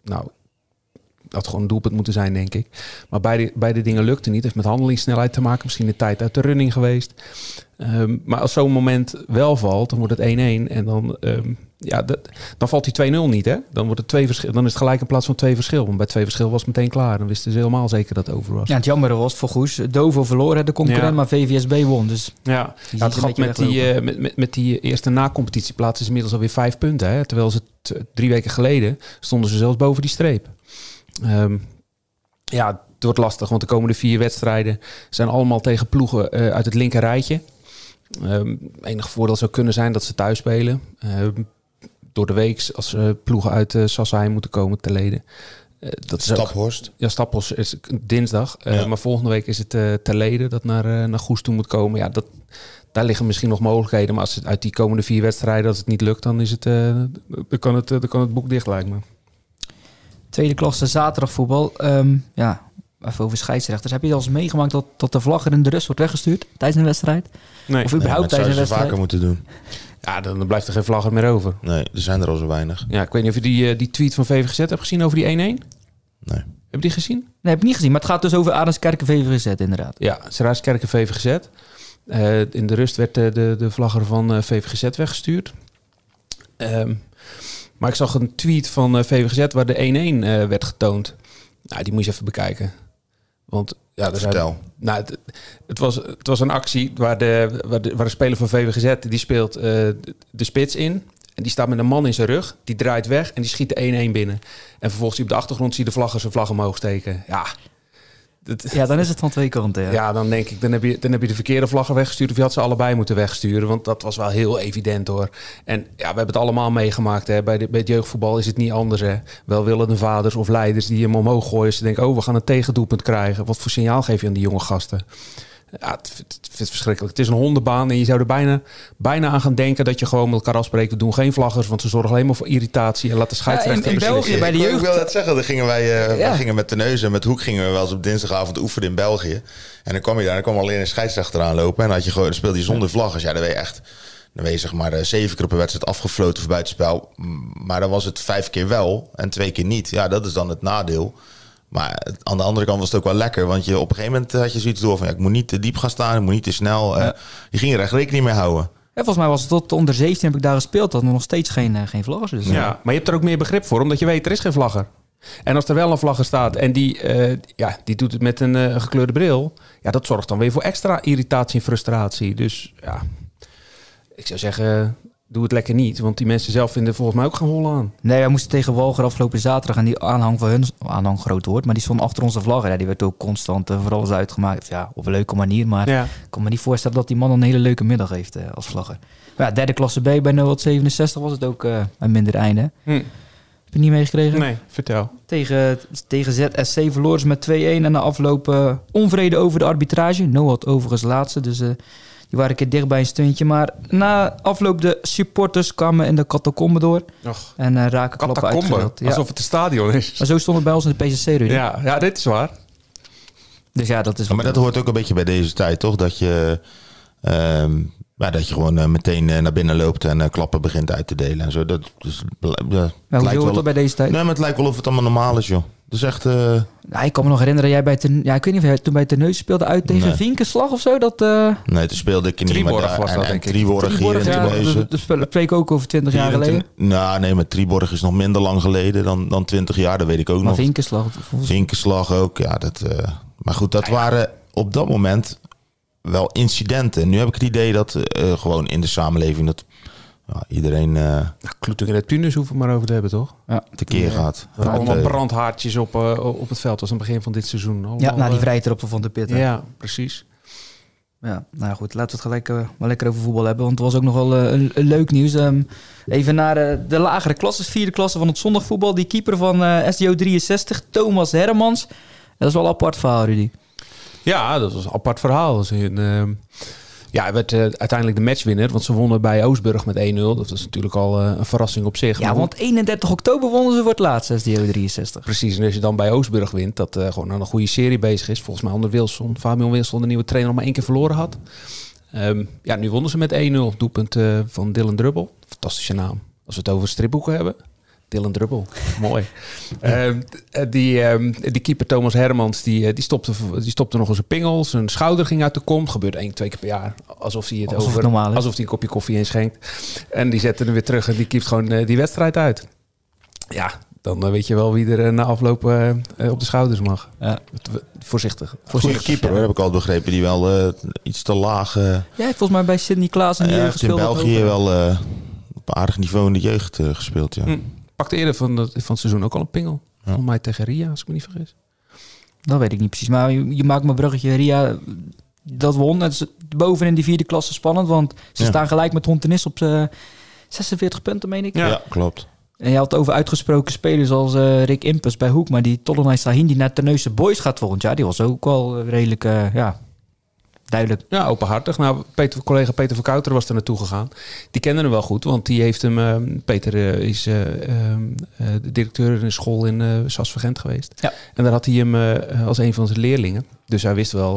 Speaker 3: nou, had gewoon een doelpunt moeten zijn, denk ik. Maar beide, beide dingen lukten niet. Het heeft met handelingssnelheid te maken. Misschien de tijd uit de running geweest. Ehm, maar als zo'n moment wel valt, dan wordt het 1-1. En dan, ehm, ja, dat, dan valt die 2-0 niet, hè? Dan, wordt het twee verschil, dan is het gelijk in plaats van twee verschil. Want bij twee verschil was het meteen klaar. Dan wisten ze helemaal zeker dat het over was.
Speaker 1: Ja, het jammer was voor Goes. Dovo verloren de concurrent,
Speaker 3: Ja.
Speaker 1: maar VVSB won. Dus
Speaker 3: Ja, ja het met die, eh, met, met, met die eerste na-competitieplaats is inmiddels alweer vijf punten. Hè? Terwijl ze drie weken geleden stonden ze zelfs boven die streep. Ehm, ja, het wordt lastig, want de komende vier wedstrijden zijn allemaal tegen ploegen eh, uit het linker rijtje. Ehm enig voordeel zou kunnen zijn dat ze thuis spelen. Ehm, door de week, als eh, ploegen uit uh, Sassheim moeten komen te leden. Eh, dat is ook-
Speaker 2: Staphorst.
Speaker 3: ja, Stappels is dinsdag. Eh,
Speaker 2: Ja.
Speaker 3: Maar volgende week is het eh ter leden dat naar, naar Goes toe moet komen. Ja, dat, daar liggen misschien nog mogelijkheden. Maar als het uit die komende vier wedstrijden, als het niet lukt, dan, is het, eh, dan, kan, het, dan kan het boek dicht lijkt me.
Speaker 1: Tweede klasse zaterdagvoetbal. Ehm ja, even over scheidsrechters. Heb je al eens meegemaakt dat, dat de vlag er in de rust wordt weggestuurd tijdens een wedstrijd?
Speaker 3: Nee.
Speaker 1: Of
Speaker 2: Nee,
Speaker 1: überhaupt tijdens
Speaker 2: zouden
Speaker 1: een
Speaker 2: ze vaker
Speaker 1: wedstrijd?
Speaker 2: moeten doen.
Speaker 3: Ja, dan, blijft er geen vlag meer over.
Speaker 2: Nee, er zijn er al zo weinig.
Speaker 3: Ja, ik weet niet of je die, eh, die tweet van VVGZ hebt gezien over die 1-1.
Speaker 2: Nee.
Speaker 3: Heb je die gezien?
Speaker 1: Nee, heb ik niet gezien. Maar het gaat dus over Arendskerken VVZ inderdaad.
Speaker 3: Ja, Seraaskerken VVGZ. Eh, in de rust werd eh, de, de vlagger van eh, VVGZ weggestuurd. Ehm, maar ik zag een tweet van eh, VVGZ waar de 1-1 eh, werd getoond. Nou, die moet je even bekijken. Want ja, er zijn,
Speaker 2: Vertel.
Speaker 3: nou, het, het, was, het was een actie waar de, waar de, waar de speler van VVGZ... die speelt eh, de, de spits in. En die staat met een man in zijn rug. Die draait weg en die schiet de 1-1 binnen. En vervolgens zie je op de achtergrond zie je de vlagger zijn vlag omhoog steken. Ja, dat,
Speaker 1: Ja, dan is het van twee kanten. Ja.
Speaker 3: ja, dan denk ik, dan heb, je, dan heb je de verkeerde vlaggen weggestuurd. Of je had ze allebei moeten wegsturen. Want dat was wel heel evident hoor. En ja, we hebben het allemaal meegemaakt. Hè. Bij, de, bij het jeugdvoetbal is het niet anders. Hè. Welwillende vaders of leiders die hem omhoog gooien. Ze denken, oh, we gaan een tegendoelpunt krijgen. Wat voor signaal geef je aan die jonge gasten? Ja, het, is verschrikkelijk. Het is een hondenbaan en je zou er bijna, bijna aan gaan denken dat je gewoon met elkaar afspreekt. We doen geen vlaggers, want ze zorgen alleen maar voor irritatie en laten scheidsrechter
Speaker 1: in
Speaker 3: beslissen.
Speaker 1: België bij de jeugd-
Speaker 2: Ik wil net zeggen, dan gingen wij, eh,
Speaker 1: Ja.
Speaker 2: wij gingen met Teneuzen en met Hoek gingen we wel eens op dinsdagavond oefenen in België. En dan kwam je daar, dan kwam alleen een scheidsrechter aanlopen. En dan, had je gewoon, dan speelde je zonder vlaggers. Ja, dan ben je echt, dan ben je zeg maar eh, zeven keer op een wedstrijd afgefloten voor buitenspel. Maar dan was het vijf keer wel en twee keer niet. Ja, dat is dan het nadeel. Maar aan de andere kant was het ook wel lekker. Want je, op een gegeven moment had je zoiets door van... Ja, ik moet niet te diep gaan staan, ik moet niet te snel. eh, Je ging er echt rekening mee houden.
Speaker 1: Ja, volgens mij was het tot onder 17 heb ik daar gespeeld. Dat er nog steeds geen, eh, geen vlaggers. Dus,
Speaker 3: Ja, maar je hebt er ook meer begrip voor, omdat je weet, er is geen vlagger. En als er wel een vlagger staat en die, eh, ja, die doet het met een eh, gekleurde bril... Ja, dat zorgt dan weer voor extra irritatie en frustratie. Dus ja, ik zou zeggen, doe het lekker niet. Want die mensen zelf vinden volgens mij ook geen hol aan.
Speaker 1: Nee, wij moesten tegen Walger afgelopen zaterdag en die aanhang van hun, aanhang groot woord, maar die stond achter onze vlaggen. Ja, die werd ook constant eh, voor alles uitgemaakt. Ja, op een leuke manier, maar
Speaker 3: Ja.
Speaker 1: ik kan me niet voorstellen dat die man een hele leuke middag heeft eh, als vlagger. Maar ja, derde klasse B bij 067 was het ook eh, een minder einde. Heb
Speaker 3: Hm.
Speaker 1: je niet meegekregen?
Speaker 3: Nee, vertel.
Speaker 1: Tegen, tegen ZSC verloren ze met 2-1 en na afloop onvrede over de arbitrage. Noah overigens laatste, dus die waren een keer dicht bij een stuntje. Maar na afloop de supporters kwamen in de catacombe door
Speaker 3: Och,
Speaker 1: en eh raken klappen uitgedeeld. Ja.
Speaker 3: alsof het een stadion is.
Speaker 1: Maar zo stond het bij ons in de PCC, Rudy.
Speaker 3: Ja, ja, dit is waar.
Speaker 1: Dus ja, dat is
Speaker 2: Ja, maar dat hoort ook een beetje bij deze tijd, toch? Dat je, ehm, ja, dat je gewoon eh, meteen eh, naar binnen loopt en klappen begint uit te delen en zo. Dat, dus,
Speaker 1: Maar
Speaker 2: lijkt
Speaker 1: dat bij deze tijd?
Speaker 2: Nee, maar het lijkt wel of het allemaal normaal is, joh. Dus echt... eh,
Speaker 1: Nou, ik kan me nog herinneren, jij bij ten, ja, ik weet niet of jij toen bij Teneus speelde uit tegen
Speaker 2: Nee.
Speaker 1: Vinkenslag of zo. Dat, eh
Speaker 2: nee, toen speelde ik niet meer.
Speaker 3: Drieborg
Speaker 2: daar.
Speaker 3: was
Speaker 2: en,
Speaker 3: dat,
Speaker 2: en
Speaker 3: denk ik.
Speaker 2: Drieborg hier in
Speaker 1: ja, dat- spreek ik ook over 20 jaar
Speaker 2: in
Speaker 1: geleden.
Speaker 2: Ten- Nou, nee, maar Drieborg is nog minder lang geleden dan, dan 20 jaar. Dat weet ik ook
Speaker 1: Maar
Speaker 2: nog.
Speaker 1: Vinkenslag,
Speaker 2: Vinkenslag ook, ja. Dat, eh, maar goed, dat waren op dat moment wel incidenten. Nu heb ik het idee dat eh, gewoon in de samenleving dat ja, iedereen eh
Speaker 3: Nou, Kloeting en hoeven we maar over te hebben, toch?
Speaker 1: ja.
Speaker 2: tekeer gaat.
Speaker 3: Er allemaal
Speaker 2: Eh,
Speaker 3: brandhaartjes op, eh, op het veld. Dat was aan het begin van dit seizoen.
Speaker 1: ja, na die
Speaker 3: eh,
Speaker 1: vrijtrap van de pit. hè.
Speaker 3: Ja, precies.
Speaker 1: Ja, nou goed, laten we het gelijk eh, wel lekker over voetbal hebben. Want het was ook nog wel een, een leuk nieuws. Ehm, even naar de lagere klasses, vierde klasse van het zondagvoetbal. Die keeper van eh, SDO 63, Thomas Hermans. Dat is wel een apart verhaal, Rudy.
Speaker 3: Ja, dat was een apart verhaal. Dus in, ehm, ja, hij werd eh, uiteindelijk de matchwinner. Want ze wonnen bij Oosburg met 1-0. Dat was natuurlijk al eh, een verrassing op zich.
Speaker 1: Ja,
Speaker 3: Maar
Speaker 1: want 31 oktober wonnen ze voor het laatst, SDO 63.
Speaker 3: Precies, en als je dan bij Oosburg wint, dat eh, gewoon aan een goede serie bezig is. Volgens mij onder Wilson, Fabian Wilson, de nieuwe trainer, nog maar één keer verloren had. Ehm, ja, nu wonnen ze met 1-0. Doelpunt van Dylan Drubbel. Fantastische naam. Als we het over stripboeken hebben. Dylan Drubbel, mooi. Ehm, die, ehm, die keeper Thomas Hermans, die, eh, die, stopte, die stopte nog eens een pingel. Zijn schouder ging uit de kom. Gebeurt één, twee keer per jaar. Alsof hij het
Speaker 1: Alsof
Speaker 3: over,
Speaker 1: het normaal is.
Speaker 3: Alsof hij een kopje koffie inschenkt. En die zette hem weer terug en die keept gewoon eh, die wedstrijd uit. Ja, dan eh, weet je wel wie er eh, na afloop eh, eh, op de schouders mag.
Speaker 1: Ja.
Speaker 3: Voorzichtig.
Speaker 2: Goede keeper, hoor, heb ik al begrepen. Die wel eh, iets te laag... eh
Speaker 1: Jij heeft volgens mij bij Sidney Klaas in de
Speaker 2: hij
Speaker 1: jeugd
Speaker 2: heeft in. België wel eh, op aardig niveau in de jeugd eh, gespeeld, ja.
Speaker 3: Hm. Pakte eerder van, de, van het seizoen ook al een pingel. Volgens mij tegen Ria, als ik me niet vergis.
Speaker 1: Dat weet ik niet precies. Maar je, je maakt mijn bruggetje. Ria, dat won. Het is boven in die vierde klasse spannend. Want ze
Speaker 2: Ja.
Speaker 1: staan gelijk met Hontenis op eh 46 punten, meen ik.
Speaker 3: Ja.
Speaker 2: Ja, klopt.
Speaker 1: En je had het over uitgesproken spelers als eh, Rick Impus bij Hoek. Maar die Tolonai Sahin die naar Terneuzen Boys gaat volgend jaar. Die was ook wel eh, redelijk, eh, ja, duidelijk.
Speaker 3: Ja, openhartig. Nou, Peter, collega Peter van Kouter was er naartoe gegaan. Die kende hem wel goed, want die heeft hem... eh, Peter eh, is eh, ehm, eh, de directeur in een school in eh Sas Gent geweest.
Speaker 1: Ja.
Speaker 3: En daar had hij hem als een van zijn leerlingen. Dus hij wist wel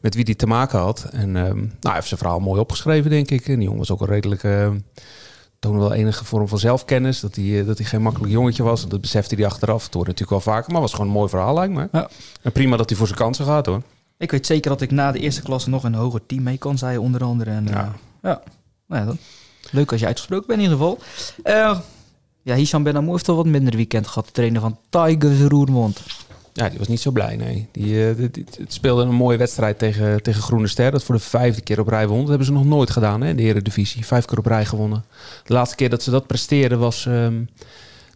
Speaker 3: met wie hij te maken had. En ehm, nou, hij heeft zijn verhaal mooi opgeschreven, denk ik. En die jongen was ook een redelijk... eh toonde wel enige vorm van zelfkennis. Dat hij, dat hij geen makkelijk jongetje was. En dat besefte hij achteraf. Het hoorde natuurlijk wel vaker. Maar was gewoon een mooi verhaal, lijkt me.
Speaker 1: Ja.
Speaker 3: En prima dat hij voor zijn kansen gaat, hoor.
Speaker 1: Ik weet zeker dat ik na de eerste klasse nog een hoger team mee kan, zei onder andere. En,
Speaker 3: Ja.
Speaker 1: ja. ja. Nou ja, dat- leuk als je uitgesproken bent in ieder geval. Eh, ja, Hisham Ben Amour heeft wel wat minder weekend gehad. Trainer van Tigers Roermond.
Speaker 3: Ja, die was niet zo blij, nee. Die, eh, die- speelde een mooie wedstrijd tegen, tegen Groene Ster. Dat voor de vijfde keer op rij won. Dat hebben ze nog nooit gedaan hè, in de Eredivisie. Vijf keer op rij gewonnen. De laatste keer dat ze dat presteerden was ehm,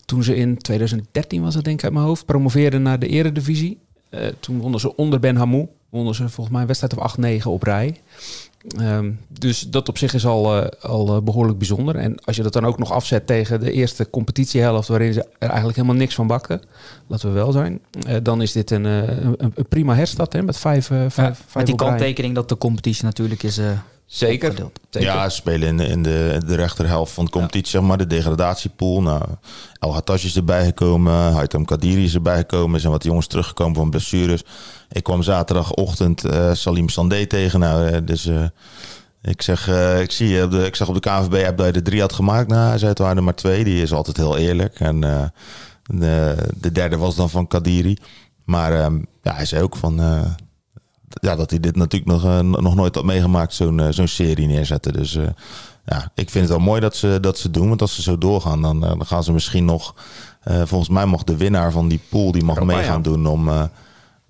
Speaker 3: toen ze in 2013, was het denk ik uit mijn hoofd, promoveerden naar de Eredivisie. Eh, toen wonnen ze onder Ben Hamou. Wonnen ze volgens mij een wedstrijd of 8-9 op rij. Ehm, dus dat op zich is al, eh, al eh, behoorlijk bijzonder. En als je dat dan ook nog afzet tegen de eerste competitiehelft... waarin ze er eigenlijk helemaal niks van bakken, laten we wel zijn... eh, dan is dit een, eh, een, een prima herstart hè, met vijf, vijf,
Speaker 1: Ja,
Speaker 3: vijf
Speaker 1: met die kanttekening dat de competitie natuurlijk is eh
Speaker 3: Zeker. Zeker.
Speaker 2: Ja, ze spelen in de, in de, de rechterhelft van de competitie, zeg maar, de degradatiepool. Nou, El Hattash is erbij gekomen, Haitam Kadiri is erbij gekomen. Er zijn wat jongens teruggekomen van blessures. Ik kwam zaterdagochtend eh, Salim Sandé tegen. Nou, eh, dus eh, ik zeg, ik zie, de, ik zag op de KNVB-app dat je er drie had gemaakt. Nou, hij zei het waren er maar twee. Die is altijd heel eerlijk. En de, de derde was dan van Kadiri. Maar ehm, ja, hij zei ook van... ja, dat hij dit natuurlijk nog, nog nooit had meegemaakt, zo'n zo'n serie neerzetten. Dus ja, ik vind het wel mooi dat ze dat ze doen. Want als ze zo doorgaan, dan, dan gaan ze misschien nog... volgens mij mag de winnaar van die pool, die mag
Speaker 3: Europa,
Speaker 2: mee gaan
Speaker 3: ja.
Speaker 2: doen om,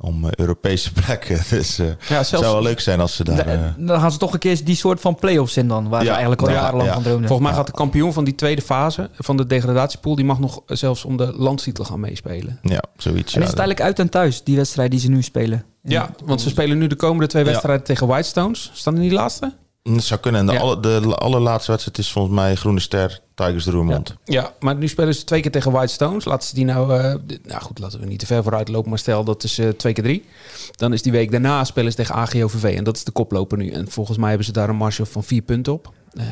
Speaker 2: om eh, Europese plekken. Dus eh
Speaker 3: Ja,
Speaker 2: het zou wel leuk zijn als ze daar... eh,
Speaker 1: Da- Dan gaan ze toch een keer die soort van play-offs in dan. Waar
Speaker 2: Ja,
Speaker 1: ze eigenlijk al
Speaker 2: ja,
Speaker 1: jarenlang
Speaker 2: ja.
Speaker 1: van droomden.
Speaker 3: volgens mij gaat de kampioen van die tweede fase van de degradatiepool... die mag nog zelfs om de landstitel gaan meespelen.
Speaker 2: ja, zoiets.
Speaker 1: En
Speaker 2: ja.
Speaker 1: is het eigenlijk uit en thuis, die wedstrijd die ze nu spelen?
Speaker 3: Ja, want ze spelen nu de komende twee
Speaker 2: Ja.
Speaker 3: wedstrijden tegen Whitestones. Staan die laatste?
Speaker 2: Het zou kunnen. En de,
Speaker 3: Ja.
Speaker 2: alle, de allerlaatste wedstrijd is volgens mij Groene Ster, Tigers de Roermond.
Speaker 3: Ja, maar nu spelen ze twee keer tegen Whitestones. Laten ze die nou... eh, nou goed, laten we niet te ver vooruit lopen. Maar stel dat is eh, twee keer drie. Dan is die week daarna spelen ze tegen AGOVV. En dat is de koploper nu. En volgens mij hebben ze daar een marge van vier punten op. Eh,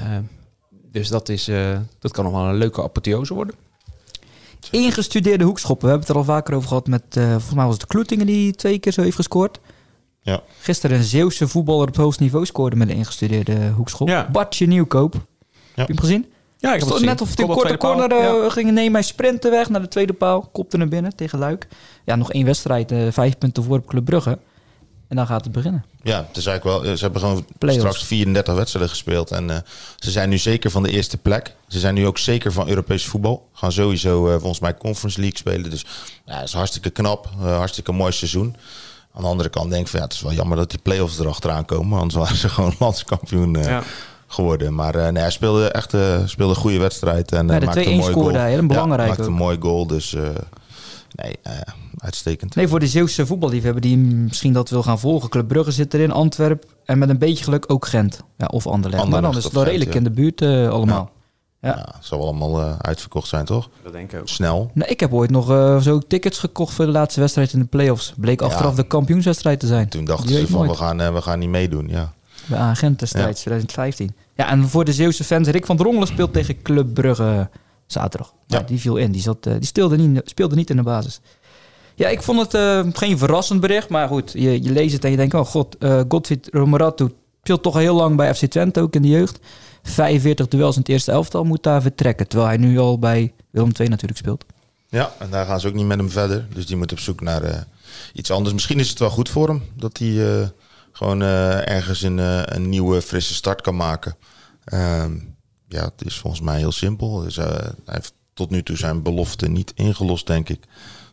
Speaker 3: dus dat, is, eh, dat kan nog wel een leuke apotheose worden.
Speaker 1: Ingestudeerde hoekschoppen. We hebben het er al vaker over gehad met, eh, volgens mij was het Kloetingen die twee keer zo heeft gescoord.
Speaker 2: Ja.
Speaker 1: Gisteren een Zeeuwse voetballer op hoogst niveau scoorde met een ingestudeerde hoekschop.
Speaker 3: Ja.
Speaker 1: Bartje Nieuwkoop. Heb je hem gezien?
Speaker 3: Ja, ik
Speaker 1: Stond net of hij een korte corner eh, ging nemen. Hij sprintte weg naar de tweede paal. Kopte naar binnen tegen Luik. Ja, nog één wedstrijd. eh, vijf punten voor op Club Brugge. En dan gaat het beginnen.
Speaker 2: Ja, het is eigenlijk wel. Ze hebben gewoon
Speaker 1: Play-offs.
Speaker 2: straks 34 wedstrijden gespeeld. En eh, ze zijn nu zeker van de eerste plek. Ze zijn nu ook zeker van Europees voetbal. Gaan sowieso eh, volgens mij Conference League spelen. Dus ja, dat is hartstikke knap. eh, hartstikke mooi seizoen. Aan de andere kant denk ik van ja, het is wel jammer dat die play-offs erachteraan komen. Anders waren ze gewoon landskampioen eh,
Speaker 3: Ja.
Speaker 2: geworden. Maar eh, nee, hij speelde echt eh, speelde een goede wedstrijd. En,
Speaker 1: Ja, de
Speaker 2: maakte
Speaker 1: 2-1
Speaker 2: een mooie
Speaker 1: scoorde
Speaker 2: goal.
Speaker 1: hij, een belangrijke
Speaker 2: Ja, maakte
Speaker 1: ook.
Speaker 2: een mooi goal. Dus nee, uitstekend.
Speaker 1: Nee, voor de Zeeuwse voetballiefhebber die misschien dat wil gaan volgen. Club Brugge zit erin, Antwerp en met een beetje geluk ook Gent. Ja, of Anderlecht. maar dan
Speaker 2: Anderlecht
Speaker 1: is het wel redelijk in de buurt allemaal. Ja.
Speaker 2: Ja, het zal wel allemaal eh, uitverkocht zijn, toch?
Speaker 3: Dat denk ik ook.
Speaker 2: Snel.
Speaker 1: Nee, ik heb ooit nog eh, zo tickets gekocht voor de laatste wedstrijd in de play-offs. Bleek
Speaker 2: Ja.
Speaker 1: achteraf de kampioenswedstrijd te zijn.
Speaker 2: Toen dachten
Speaker 1: Je
Speaker 2: ze van
Speaker 1: nooit.
Speaker 2: we gaan, eh, we gaan niet meedoen. Ja.
Speaker 1: Bij Agent destijds, 2015. Ja, en voor de Zeeuwse fans, Rick van Drongelen speelt tegen Club Brugge zaterdag. Ja.
Speaker 2: Ja.
Speaker 1: die viel in. Die, zat, die speelde, niet, speelde niet in de basis. Ja, ik vond het eh, geen verrassend bericht. Maar goed, je, je leest het en je denkt... Oh god, eh Godfried Romeratu speelt toch al heel lang bij FC Twente, ook in de jeugd. 45 duels in het eerste elftal, moet daar vertrekken. Terwijl hij nu al bij Willem II natuurlijk speelt.
Speaker 2: ja, en daar gaan ze ook niet met hem verder. Dus die moet op zoek naar eh, iets anders. Misschien is het wel goed voor hem dat hij eh, gewoon eh, ergens een, een nieuwe, frisse start kan maken. Ehm, ja, het is volgens mij heel simpel. Dus, hij heeft tot nu toe zijn belofte niet ingelost, denk ik.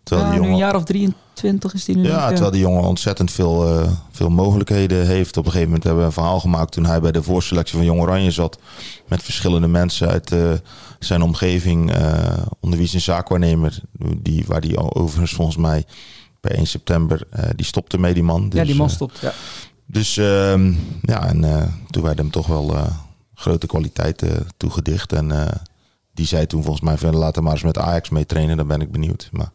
Speaker 2: Terwijl
Speaker 1: Ja,
Speaker 2: die
Speaker 1: nu een jaar of 23 is hij nu.
Speaker 2: ja, terwijl die jongen ontzettend veel, eh, veel mogelijkheden heeft. Op een gegeven moment hebben we een verhaal gemaakt toen hij bij de voorselectie van Jong Oranje zat. Met verschillende mensen uit eh, zijn omgeving. eh onder wie zijn zaakwaarnemer. Die, waar die overigens volgens mij bij 1 september, die stopte mee die man.
Speaker 1: ja,
Speaker 2: Dus,
Speaker 1: die man
Speaker 2: eh,
Speaker 1: stopt. Ja.
Speaker 2: dus ehm, ja, en toen werd hem toch wel grote kwaliteiten toegedicht. En die zei toen volgens mij van laten maar eens met Ajax mee trainen. Dan ben ik benieuwd. Maar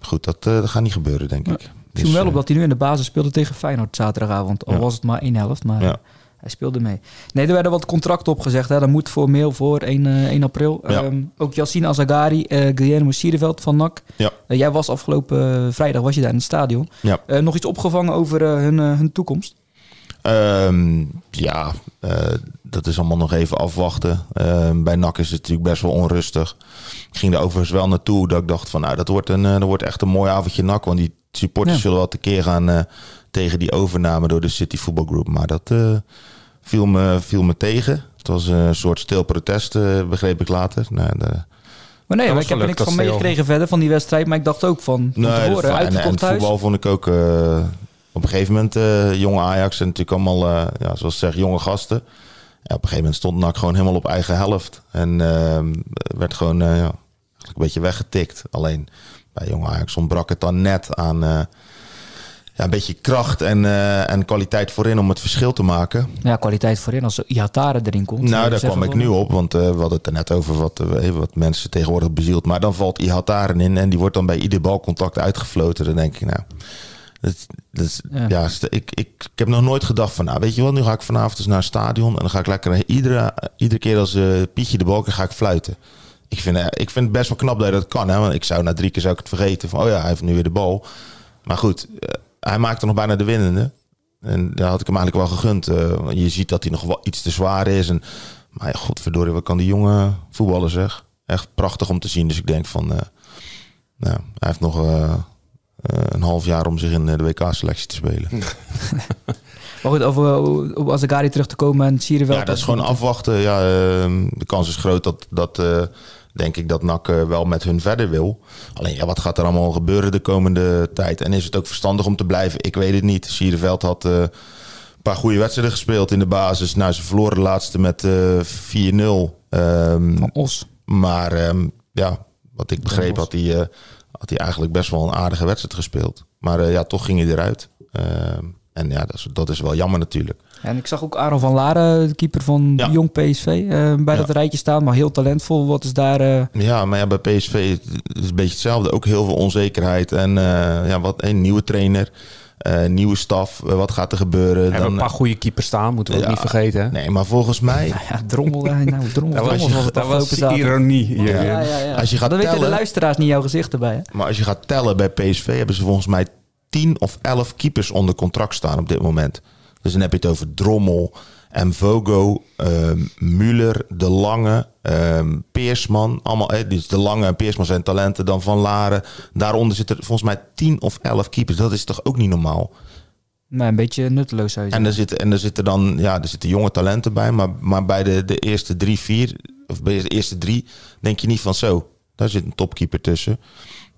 Speaker 2: goed, dat, dat gaat niet gebeuren, denk ik.
Speaker 1: Ik viel wel op dat hij nu in de basis speelde tegen Feyenoord zaterdagavond. Al
Speaker 2: Ja.
Speaker 1: was het maar één helft, maar
Speaker 2: Ja.
Speaker 1: hij speelde mee. Nee, er werden wat contracten opgezegd. Hè. Dat moet formeel voor 1, eh, 1 april. Ehm, ook Yassine Azagari, eh Guillermo Siereveld van NAC. Eh, jij was afgelopen eh, vrijdag was je daar in het stadion. Eh, nog iets opgevangen over eh, hun, eh, hun toekomst?
Speaker 2: Ehm, ja, eh, dat is allemaal nog even afwachten. Ehm, bij NAC is het natuurlijk best wel onrustig. Ik ging er overigens wel naartoe dat ik dacht van nou, dat wordt, een, eh, dat wordt echt een mooi avondje NAC. Want die supporters
Speaker 1: Ja.
Speaker 2: zullen wel tekeer gaan eh, tegen die overname door de City Football Group. Maar dat eh, viel, me, viel me tegen. Het was een soort stil protest, eh, begreep ik later. Nou, de,
Speaker 1: Maar nee, ik heb er niks van meegekregen verder van die wedstrijd. Maar ik dacht ook van,
Speaker 2: Nee, dat- en, het
Speaker 1: huis.
Speaker 2: voetbal vond ik ook eh, op een gegeven moment eh, jonge Ajax en natuurlijk allemaal, eh, ja, zoals ze zeggen, jonge gasten. Ja, op een gegeven moment stond NAC gewoon helemaal op eigen helft. En ehm, werd gewoon eh, ja, eigenlijk een beetje weggetikt. Alleen bij jonge Ajax ontbrak het dan net aan ja, een beetje kracht en, en kwaliteit voorin om het verschil te maken.
Speaker 1: Ja, kwaliteit voorin. Als Ihatare erin komt.
Speaker 2: Nou, daar kwam ik nu op, want we hadden het er net over wat, wat mensen tegenwoordig bezielt. Maar dan valt Ihataren in en die wordt dan bij ieder balcontact uitgefloten. Dan denk ik, nou, dat,
Speaker 1: Ja.
Speaker 2: ik, ik, ik heb nog nooit gedacht van, nou, weet je wat, nu ga ik vanavond eens naar het stadion en dan ga ik lekker iedere, iedere keer als eh, Pietje de Balken ga ik fluiten. Ik vind, eh, ik vind het best wel knap dat je dat kan, hè, want ik zou na drie keer zou ik het vergeten van, oh ja, hij heeft nu weer de bal. Maar goed, eh, hij maakte nog bijna de winnende. En daar had ik hem eigenlijk wel gegund. eh, want je ziet dat hij nog wel iets te zwaar is. En, maar ja, godverdorie, wat kan die jonge voetballer zeg. Echt prachtig om te zien. Dus ik denk van... eh, nou, hij heeft nog eh, eh, een half jaar om zich in eh, de WK-selectie te spelen.
Speaker 1: Maar goed, over eh, op Azagari terug te komen en Siereveld.
Speaker 2: Ja, dat is gewoon afwachten. Ja, ehm, de kans is groot dat, dat eh, denk ik, dat NAC eh, wel met hun verder wil. Alleen, ja, wat gaat er allemaal gebeuren de komende tijd? En is het ook verstandig om te blijven? Ik weet het niet. Siereveld had eh, een paar goede wedstrijden gespeeld in de basis. Nou, ze verloren de laatste met eh 4-0. Ehm,
Speaker 1: Van Os.
Speaker 2: maar ehm, ja, wat ik begreep had hij, eh, had hij eigenlijk best wel een aardige wedstrijd gespeeld. Maar eh, ja, toch ging hij eruit. Ehm, en ja, dat is, dat is wel jammer natuurlijk.
Speaker 1: En ik zag ook Aaron van Laren, de keeper van
Speaker 2: Ja.
Speaker 1: Jong PSV, eh, bij
Speaker 2: Ja.
Speaker 1: dat rijtje staan. Maar heel talentvol. Wat is daar... eh,
Speaker 2: Ja, maar ja, bij PSV is het een beetje hetzelfde. Ook heel veel onzekerheid. En eh, ja, wat een nieuwe trainer, eh, nieuwe staf. eh, wat gaat er gebeuren?
Speaker 3: We hebben
Speaker 2: Dan,
Speaker 3: een paar goede keepers staan, moeten we ook niet vergeten. Hè?
Speaker 2: nee, maar volgens mij,
Speaker 1: ja, drommel. nou, drommel,
Speaker 3: Dat was,
Speaker 1: het
Speaker 3: dat was ironie.
Speaker 1: Ja, ja, ja, ja.
Speaker 2: Als je gaat
Speaker 1: Dan weten de
Speaker 2: tellen-
Speaker 1: luisteraars niet jouw gezicht erbij. Hè?
Speaker 2: maar als je gaat tellen bij PSV, hebben ze volgens mij 10 of 11 keepers onder contract staan op dit moment. Dus dan heb je het over Drommel, Mvogo, ehm Muller, De Lange, ehm, Peersman. Allemaal, dus De Lange en Peersman zijn talenten. Dan Van Laren. Daaronder zitten volgens mij 10 of 11 keepers. Dat is toch ook niet normaal?
Speaker 1: Maar een beetje nutteloos zou je
Speaker 2: En er zitten, en er zitten dan ja, er zitten jonge talenten bij. Maar, maar bij de, de eerste drie, vier, of bij de eerste drie, denk je niet van zo. Daar zit een topkeeper tussen.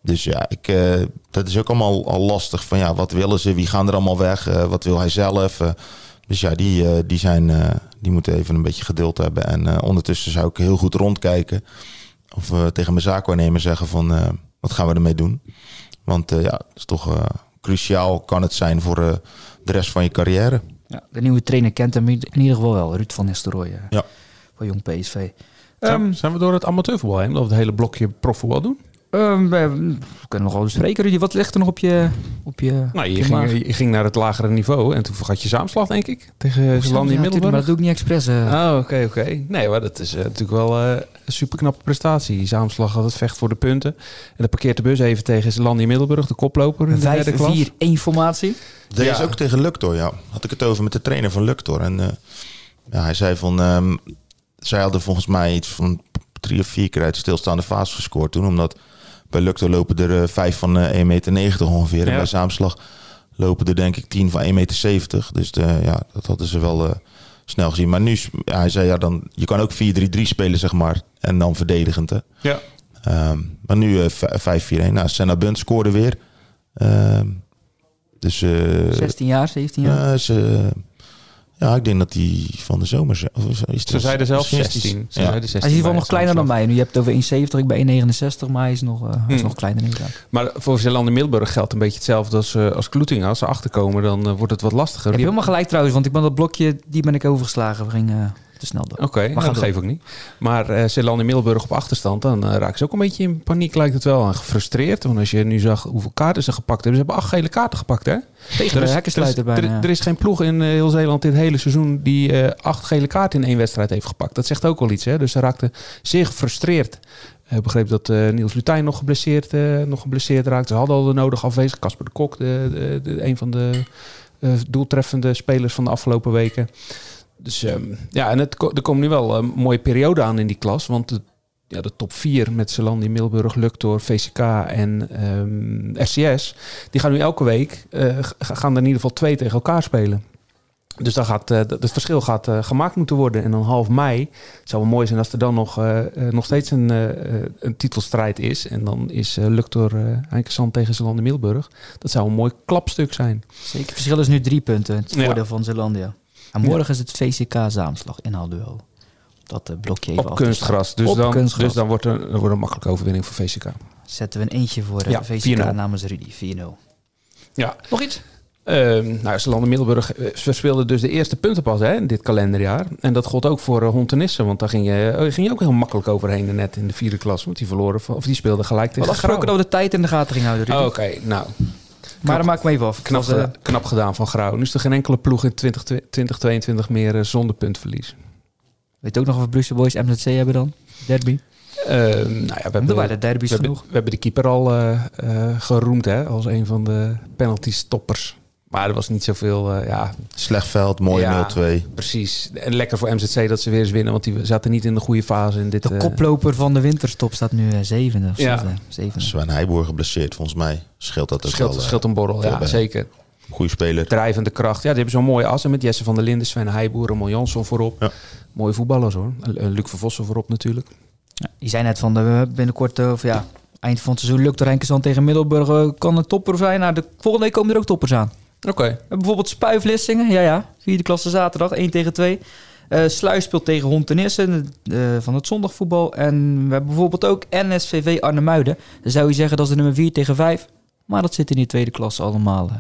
Speaker 2: Dus ja, ik, eh, dat is ook allemaal al lastig. Van ja, wat willen ze? Wie gaan er allemaal weg? Eh, wat wil hij zelf? Eh, dus ja, die, eh, die, zijn, eh, die moeten even een beetje geduld hebben. En eh, ondertussen zou ik heel goed rondkijken. Of eh, tegen mijn zaakwaarnemer zeggen van eh, wat gaan we ermee doen? Want eh, ja, dat is toch cruciaal kan het zijn voor eh, de rest van je carrière.
Speaker 1: Ja, de nieuwe trainer kent hem in ieder geval wel. Ruud van Nistelrooy.
Speaker 2: Ja.
Speaker 1: Van Jong PSV.
Speaker 3: Zijn,
Speaker 1: Ehm,
Speaker 3: zijn we door het amateurvoetbal heen? Dat we het hele blokje profvoetbal doen?
Speaker 1: Ehm, we, we kunnen nog wel bespreken, Rudy. Wat ligt er nog op je, op je,
Speaker 3: Nou, je, ging, je ging naar het lagere niveau en toen vergat je zaamslag, denk ik. Tegen
Speaker 1: Ja,
Speaker 3: Zeeland in
Speaker 1: tuurlijk, Maar
Speaker 3: Middelburg.
Speaker 1: dat doe ik niet expres. eh.
Speaker 3: Oh, oké, oké. Nee, maar dat is eh, natuurlijk wel eh, een superknappe prestatie. Zaamslag had het vecht voor de punten. En dan parkeert de bus even tegen Zeeland in Middelburg, de koploper in de derde klas.
Speaker 1: 5-4-1 formatie.
Speaker 2: Deze
Speaker 3: Ja.
Speaker 2: ook tegen Luctor, ja. Had ik het over met de trainer van Luctor. En eh, ja, hij zei van... ehm, zij hadden volgens mij iets van drie of vier keer uit de stilstaande fase gescoord toen. Omdat bij Luctor lopen er eh, vijf van eh 1,90 meter ongeveer. En bij Zaamslag lopen er denk ik tien van 1,70 meter. Dus de, ja, dat hadden ze wel eh, snel gezien. Maar nu, ja, hij zei ja, dan, je kan ook 4-3-3 spelen, zeg maar. En dan verdedigend, hè.
Speaker 3: Ja.
Speaker 2: Ehm, maar nu eh, v- 5-4-1. Nou, Senna Bunt scoorde weer. Ehm, dus... eh,
Speaker 1: 16 jaar, 17 jaar.
Speaker 2: ja, ze, ja, ik denk dat die van de zomer... Of is het
Speaker 3: Ze zeiden zelf
Speaker 2: misschien is
Speaker 3: 16.
Speaker 2: die-
Speaker 3: Ze
Speaker 2: ja.
Speaker 3: zeiden 16
Speaker 1: hij is in ieder geval
Speaker 3: bij
Speaker 1: nog kleiner dan mij. Nu je hebt het over 1,70, ik ben 1,69, maar hij is nog, eh, is
Speaker 3: Hmm.
Speaker 1: nog kleiner inderdaad.
Speaker 3: Maar voor Zeeland in Middelburg geldt een beetje hetzelfde als, eh, als Kloeting. Als ze achterkomen, dan eh, wordt het wat lastiger.
Speaker 1: Je hebt helemaal gelijk trouwens, want ik ben dat blokje, die ben ik overgeslagen. We gingen te te snel door.
Speaker 3: Oké,
Speaker 1: Maar
Speaker 3: maar
Speaker 1: ga
Speaker 3: dat geef ik niet. Maar eh Zeeland en Middelburg op achterstand, dan eh, raken ze ook een beetje in paniek, lijkt het wel. En gefrustreerd. Want als je nu zag hoeveel kaarten ze gepakt hebben. Ze hebben acht gele kaarten gepakt, hè?
Speaker 1: Tegen
Speaker 3: Er
Speaker 1: de
Speaker 3: er is, er, geen ploeg in eh, heel Zeeland dit hele seizoen die acht gele kaarten in één wedstrijd heeft gepakt. Dat zegt ook wel iets, hè? Dus ze raakten zeer gefrustreerd. Ik begreep dat Niels Lutijn nog geblesseerd, eh, nog geblesseerd raakte. Ze hadden al de nodige afwezig. Casper de Kok, de, de, de- een van de doeltreffende spelers van de afgelopen weken. Dus ehm, ja, en het, er komt nu wel een mooie periode aan in die klas. Want de, ja, de top 4 met Zelandi, Middelburg, Luctor, VCK en ehm, RCS... die gaan nu elke week, eh, gaan er in ieder geval twee tegen elkaar spelen. Dus dan gaat, eh, dat- het verschil gaat eh, gemaakt moeten worden. En dan half mei, het zou wel mooi zijn als er dan nog, nog steeds een, een titelstrijd is. En dan is Luctor Eikersand tegen Zelandi Middelburg. Dat zou een mooi klapstuk zijn.
Speaker 1: Zeker. Het verschil is nu drie punten. Het
Speaker 3: Ja.
Speaker 1: voordeel van Zeelandia. En morgen is het VCK Zaamslag inhaalduel. Dat eh, blokje even
Speaker 3: Op
Speaker 1: te
Speaker 3: kunstgras. Dus,
Speaker 1: Op
Speaker 3: dan,
Speaker 1: kunstgras.
Speaker 3: dus dan wordt er, dan wordt een makkelijke overwinning voor VCK.
Speaker 1: Zetten we een eentje voor eh,
Speaker 3: Ja,
Speaker 1: VCK
Speaker 3: 4-0.
Speaker 1: namens Rudy. 4-0.
Speaker 3: Ja.
Speaker 1: Nog iets?
Speaker 3: Ehm nou, Zelanden Middelburg eh, verspeelde dus de eerste punten pas hè, in dit kalenderjaar. En dat gold ook voor uh, Hontenissen. Want daar ging je, oh, ging je ook heel makkelijk overheen net in de vierde klas. Want die verloren, of die speelden gelijk
Speaker 1: We
Speaker 3: tegen
Speaker 1: hadden afgesproken dat
Speaker 3: Grauw.
Speaker 1: we de tijd in de gaten gingen houden,
Speaker 3: Oké, nou,
Speaker 1: maar dan maak ik me even af.
Speaker 3: knap,
Speaker 1: Het was, eh,
Speaker 3: knap gedaan van Grauw. Nu is er geen enkele ploeg in 20, 2022 meer eh, zonder puntverlies.
Speaker 1: weet je ook nog of we Brussel Boys MZC hebben dan? Derby.
Speaker 3: Ehm, nou ja, we hebben,
Speaker 1: waren de
Speaker 3: we hebben,
Speaker 1: genoeg.
Speaker 3: we hebben de keeper al eh, eh, geroemd hè, als een van de penalty stoppers. Maar er was niet zoveel, eh, ja,
Speaker 2: Slecht veld, mooie
Speaker 3: Ja.
Speaker 2: 0-2.
Speaker 3: Precies. En lekker voor MZC dat ze weer eens winnen, want die zaten niet in de goede fase in dit.
Speaker 1: De
Speaker 3: eh,
Speaker 1: koploper van de winterstop staat nu eh, zevende of
Speaker 3: Ja.
Speaker 1: zesde. Zevende.
Speaker 2: Sven Heijboer geblesseerd, volgens mij. Scheelt dat ook
Speaker 3: scheelt,
Speaker 2: wel.
Speaker 3: scheelt een borrel, ja, zeker.
Speaker 2: Goede speler.
Speaker 3: Drijvende kracht. Ja, die hebben zo'n mooie assen met Jesse van der Linden, Sven Heijboer, Ramon Jansson voorop.
Speaker 2: Ja.
Speaker 3: Mooie voetballers hoor. Luc van Vossen voorop natuurlijk.
Speaker 1: Ja, je zei net van de, binnenkort, of ja, eind van het seizoen lukt er Henkersand tegen Middelburg. kan een topper zijn. Nou, de volgende week komen er ook toppers aan.
Speaker 3: Oké.
Speaker 1: We hebben bijvoorbeeld Spuiflissingen. Ja, ja. Vierde klasse zaterdag. 1 tegen 2. Eh Sluis speelt tegen Hontenissen eh van het zondagvoetbal. En we hebben bijvoorbeeld ook NSVV Arnhemuiden. Dan zou je zeggen dat is nummer 4 tegen 5. Maar dat zit in die tweede klasse allemaal eh,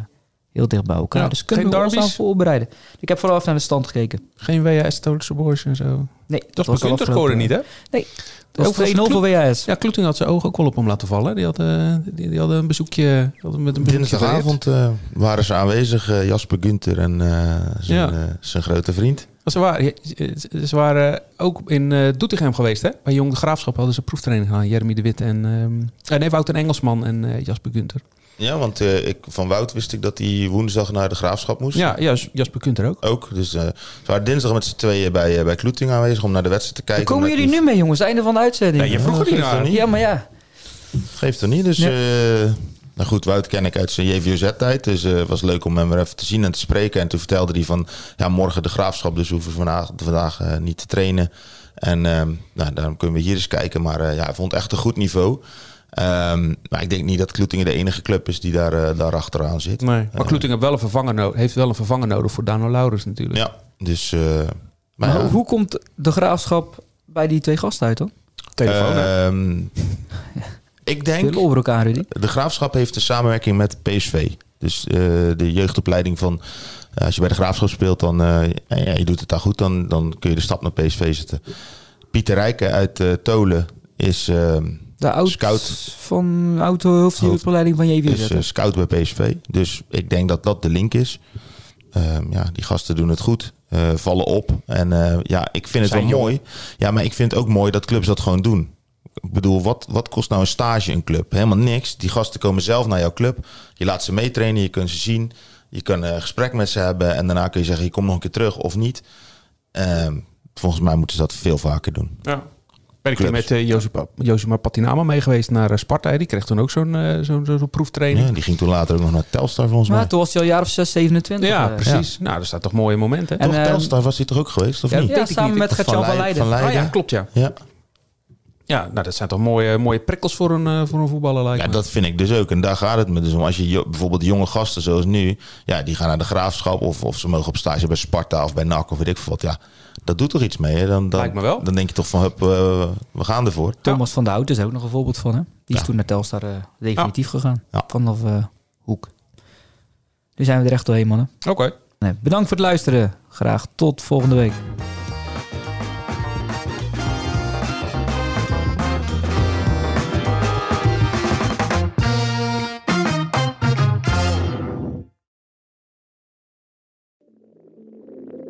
Speaker 1: heel dicht bij elkaar.
Speaker 3: Ja,
Speaker 1: dus kunnen we ons aan voorbereiden. Ik heb vooral even naar de stand gekeken.
Speaker 3: Geen WHS Stolische Boys en zo.
Speaker 1: Nee,
Speaker 3: Dat
Speaker 1: was
Speaker 3: was geworden niet hè?
Speaker 1: Nee, dat was
Speaker 3: was
Speaker 1: 2-0 voor WHS.
Speaker 3: Ja, Kloeting had zijn ogen ook wel op hem laten vallen. Die hadden, die, die hadden een bezoekje, hadden met een.
Speaker 2: Dinsdagavond eh, waren ze aanwezig, eh, Jasper Gunther en eh, zijn,
Speaker 3: Ja.
Speaker 2: eh, zijn grote vriend.
Speaker 3: Ze waren, ze waren ook in eh Doetinchem geweest, hè? Bij Jong de Graafschap hadden ze proeftraining gedaan. Jeremy de Wit en... ehm eh, nee, Wouter Engelsman en eh, Jasper Gunter.
Speaker 2: Ja, want eh, ik, van Wout wist ik dat hij woensdag naar de Graafschap moest.
Speaker 3: Ja, ja, Jasper Gunter ook.
Speaker 2: Ook. Dus eh, ze waren dinsdag met z'n tweeën bij, eh, bij Kloeting aanwezig om naar de wedstrijd te
Speaker 1: Daar
Speaker 2: kijken.
Speaker 1: komen
Speaker 2: omdat
Speaker 1: jullie nu mee, jongens. Einde van de uitzending.
Speaker 3: Ja, je vroeg er niet
Speaker 2: geeft
Speaker 3: naar.
Speaker 2: er niet.
Speaker 1: Ja, maar ja.
Speaker 2: Geeft er niet. Dus,
Speaker 1: Ja.
Speaker 2: eh, nou goed, Wout ken ik uit zijn JVOZ-tijd. Dus eh, het was leuk om hem er even te zien en te spreken. En toen vertelde hij van, ja, morgen de graafschap, dus hoeven we vandaag, vandaag niet te trainen. En ehm, nou, daarom kunnen we hier eens kijken. Maar eh, ja, hij vond echt een goed niveau. Ehm, maar ik denk niet dat Kloetingen de enige club is die daar, eh, daar achteraan zit.
Speaker 3: Nee. Maar Kloeting heeft wel een vervanger, no heeft wel een vervanger nodig voor Dano Laurens natuurlijk.
Speaker 2: Ja, dus... eh, maar
Speaker 1: Maar
Speaker 2: ja,
Speaker 1: hoe komt de graafschap bij die twee gasten uit dan?
Speaker 3: Telefoon,
Speaker 2: ehm, ik denk...
Speaker 1: Veel over elkaar, Rudy.
Speaker 2: De Graafschap heeft een samenwerking met PSV. Dus eh, de jeugdopleiding van... eh, als je bij de Graafschap speelt, dan eh, ja, je doet het daar goed, dan, dan kun je de stap naar PSV zetten. Pieter Rijken uit eh, Tolen is, eh,
Speaker 1: De oud
Speaker 2: Scout.
Speaker 1: van auto hoofdjeugdopleiding van JV.
Speaker 2: is eh, scout bij PSV. Dus ik denk dat dat de link is. Ehm, ja, die gasten doen het goed, eh, vallen op. En eh, ja, ik vind het
Speaker 3: Zijn
Speaker 2: wel
Speaker 3: jong.
Speaker 2: mooi. Ja, maar ik vind het ook mooi dat clubs dat gewoon doen. Ik bedoel, wat, wat kost nou een stage in een club? Helemaal niks. Die gasten komen zelf naar jouw club. Je laat ze meetrainen, je kunt ze zien. Je kan een gesprek met ze hebben. En daarna kun je zeggen, je komt nog een keer terug of niet. Ehm, volgens mij moeten ze dat veel vaker doen.
Speaker 3: Ja. Ben ik met uh, Patinama mee geweest naar eh, Sparta. Die kreeg toen ook zo'n eh, zo'n zo'n proeftraining.
Speaker 2: Ja, die ging toen later ook nog naar Telstar volgens mij.
Speaker 1: Maar toen was hij al een jaar of 6, 27.
Speaker 3: Ja, precies. Nou, er staat toch mooie momenten.
Speaker 1: En,
Speaker 2: Toch, Telstar was hij toch ook geweest, of
Speaker 1: Ja,
Speaker 2: niet?
Speaker 1: ja, samen
Speaker 3: niet.
Speaker 1: met Gertjan van
Speaker 2: Leiden-
Speaker 1: Leiden.
Speaker 3: Ah ja, klopt ja.
Speaker 2: Ja.
Speaker 3: Ja, nou, dat zijn toch mooie, mooie prikkels voor een, eh, voor een voetballer lijkt
Speaker 2: Ja,
Speaker 3: me.
Speaker 2: dat vind ik dus ook. En daar gaat het me dus om. Als je bijvoorbeeld jonge gasten zoals nu, ja, die gaan naar de graafschap of, of ze mogen op stage bij Sparta of bij NAC of weet ik veel wat. Ja, dat doet toch iets mee. Hè? Dan, dan,
Speaker 3: Lijkt me wel.
Speaker 2: Dan denk je toch van, hup, eh, we gaan ervoor.
Speaker 1: Thomas van der Hout is ook nog een voorbeeld van. Hè? Die is
Speaker 2: Ja.
Speaker 1: toen naar Telstar eh, definitief gegaan.
Speaker 2: Ja.
Speaker 1: Vanaf eh, Hoek. Nu zijn we er echt doorheen, mannen.
Speaker 3: Oké.
Speaker 1: Nee, bedankt voor het luisteren. Graag tot volgende week.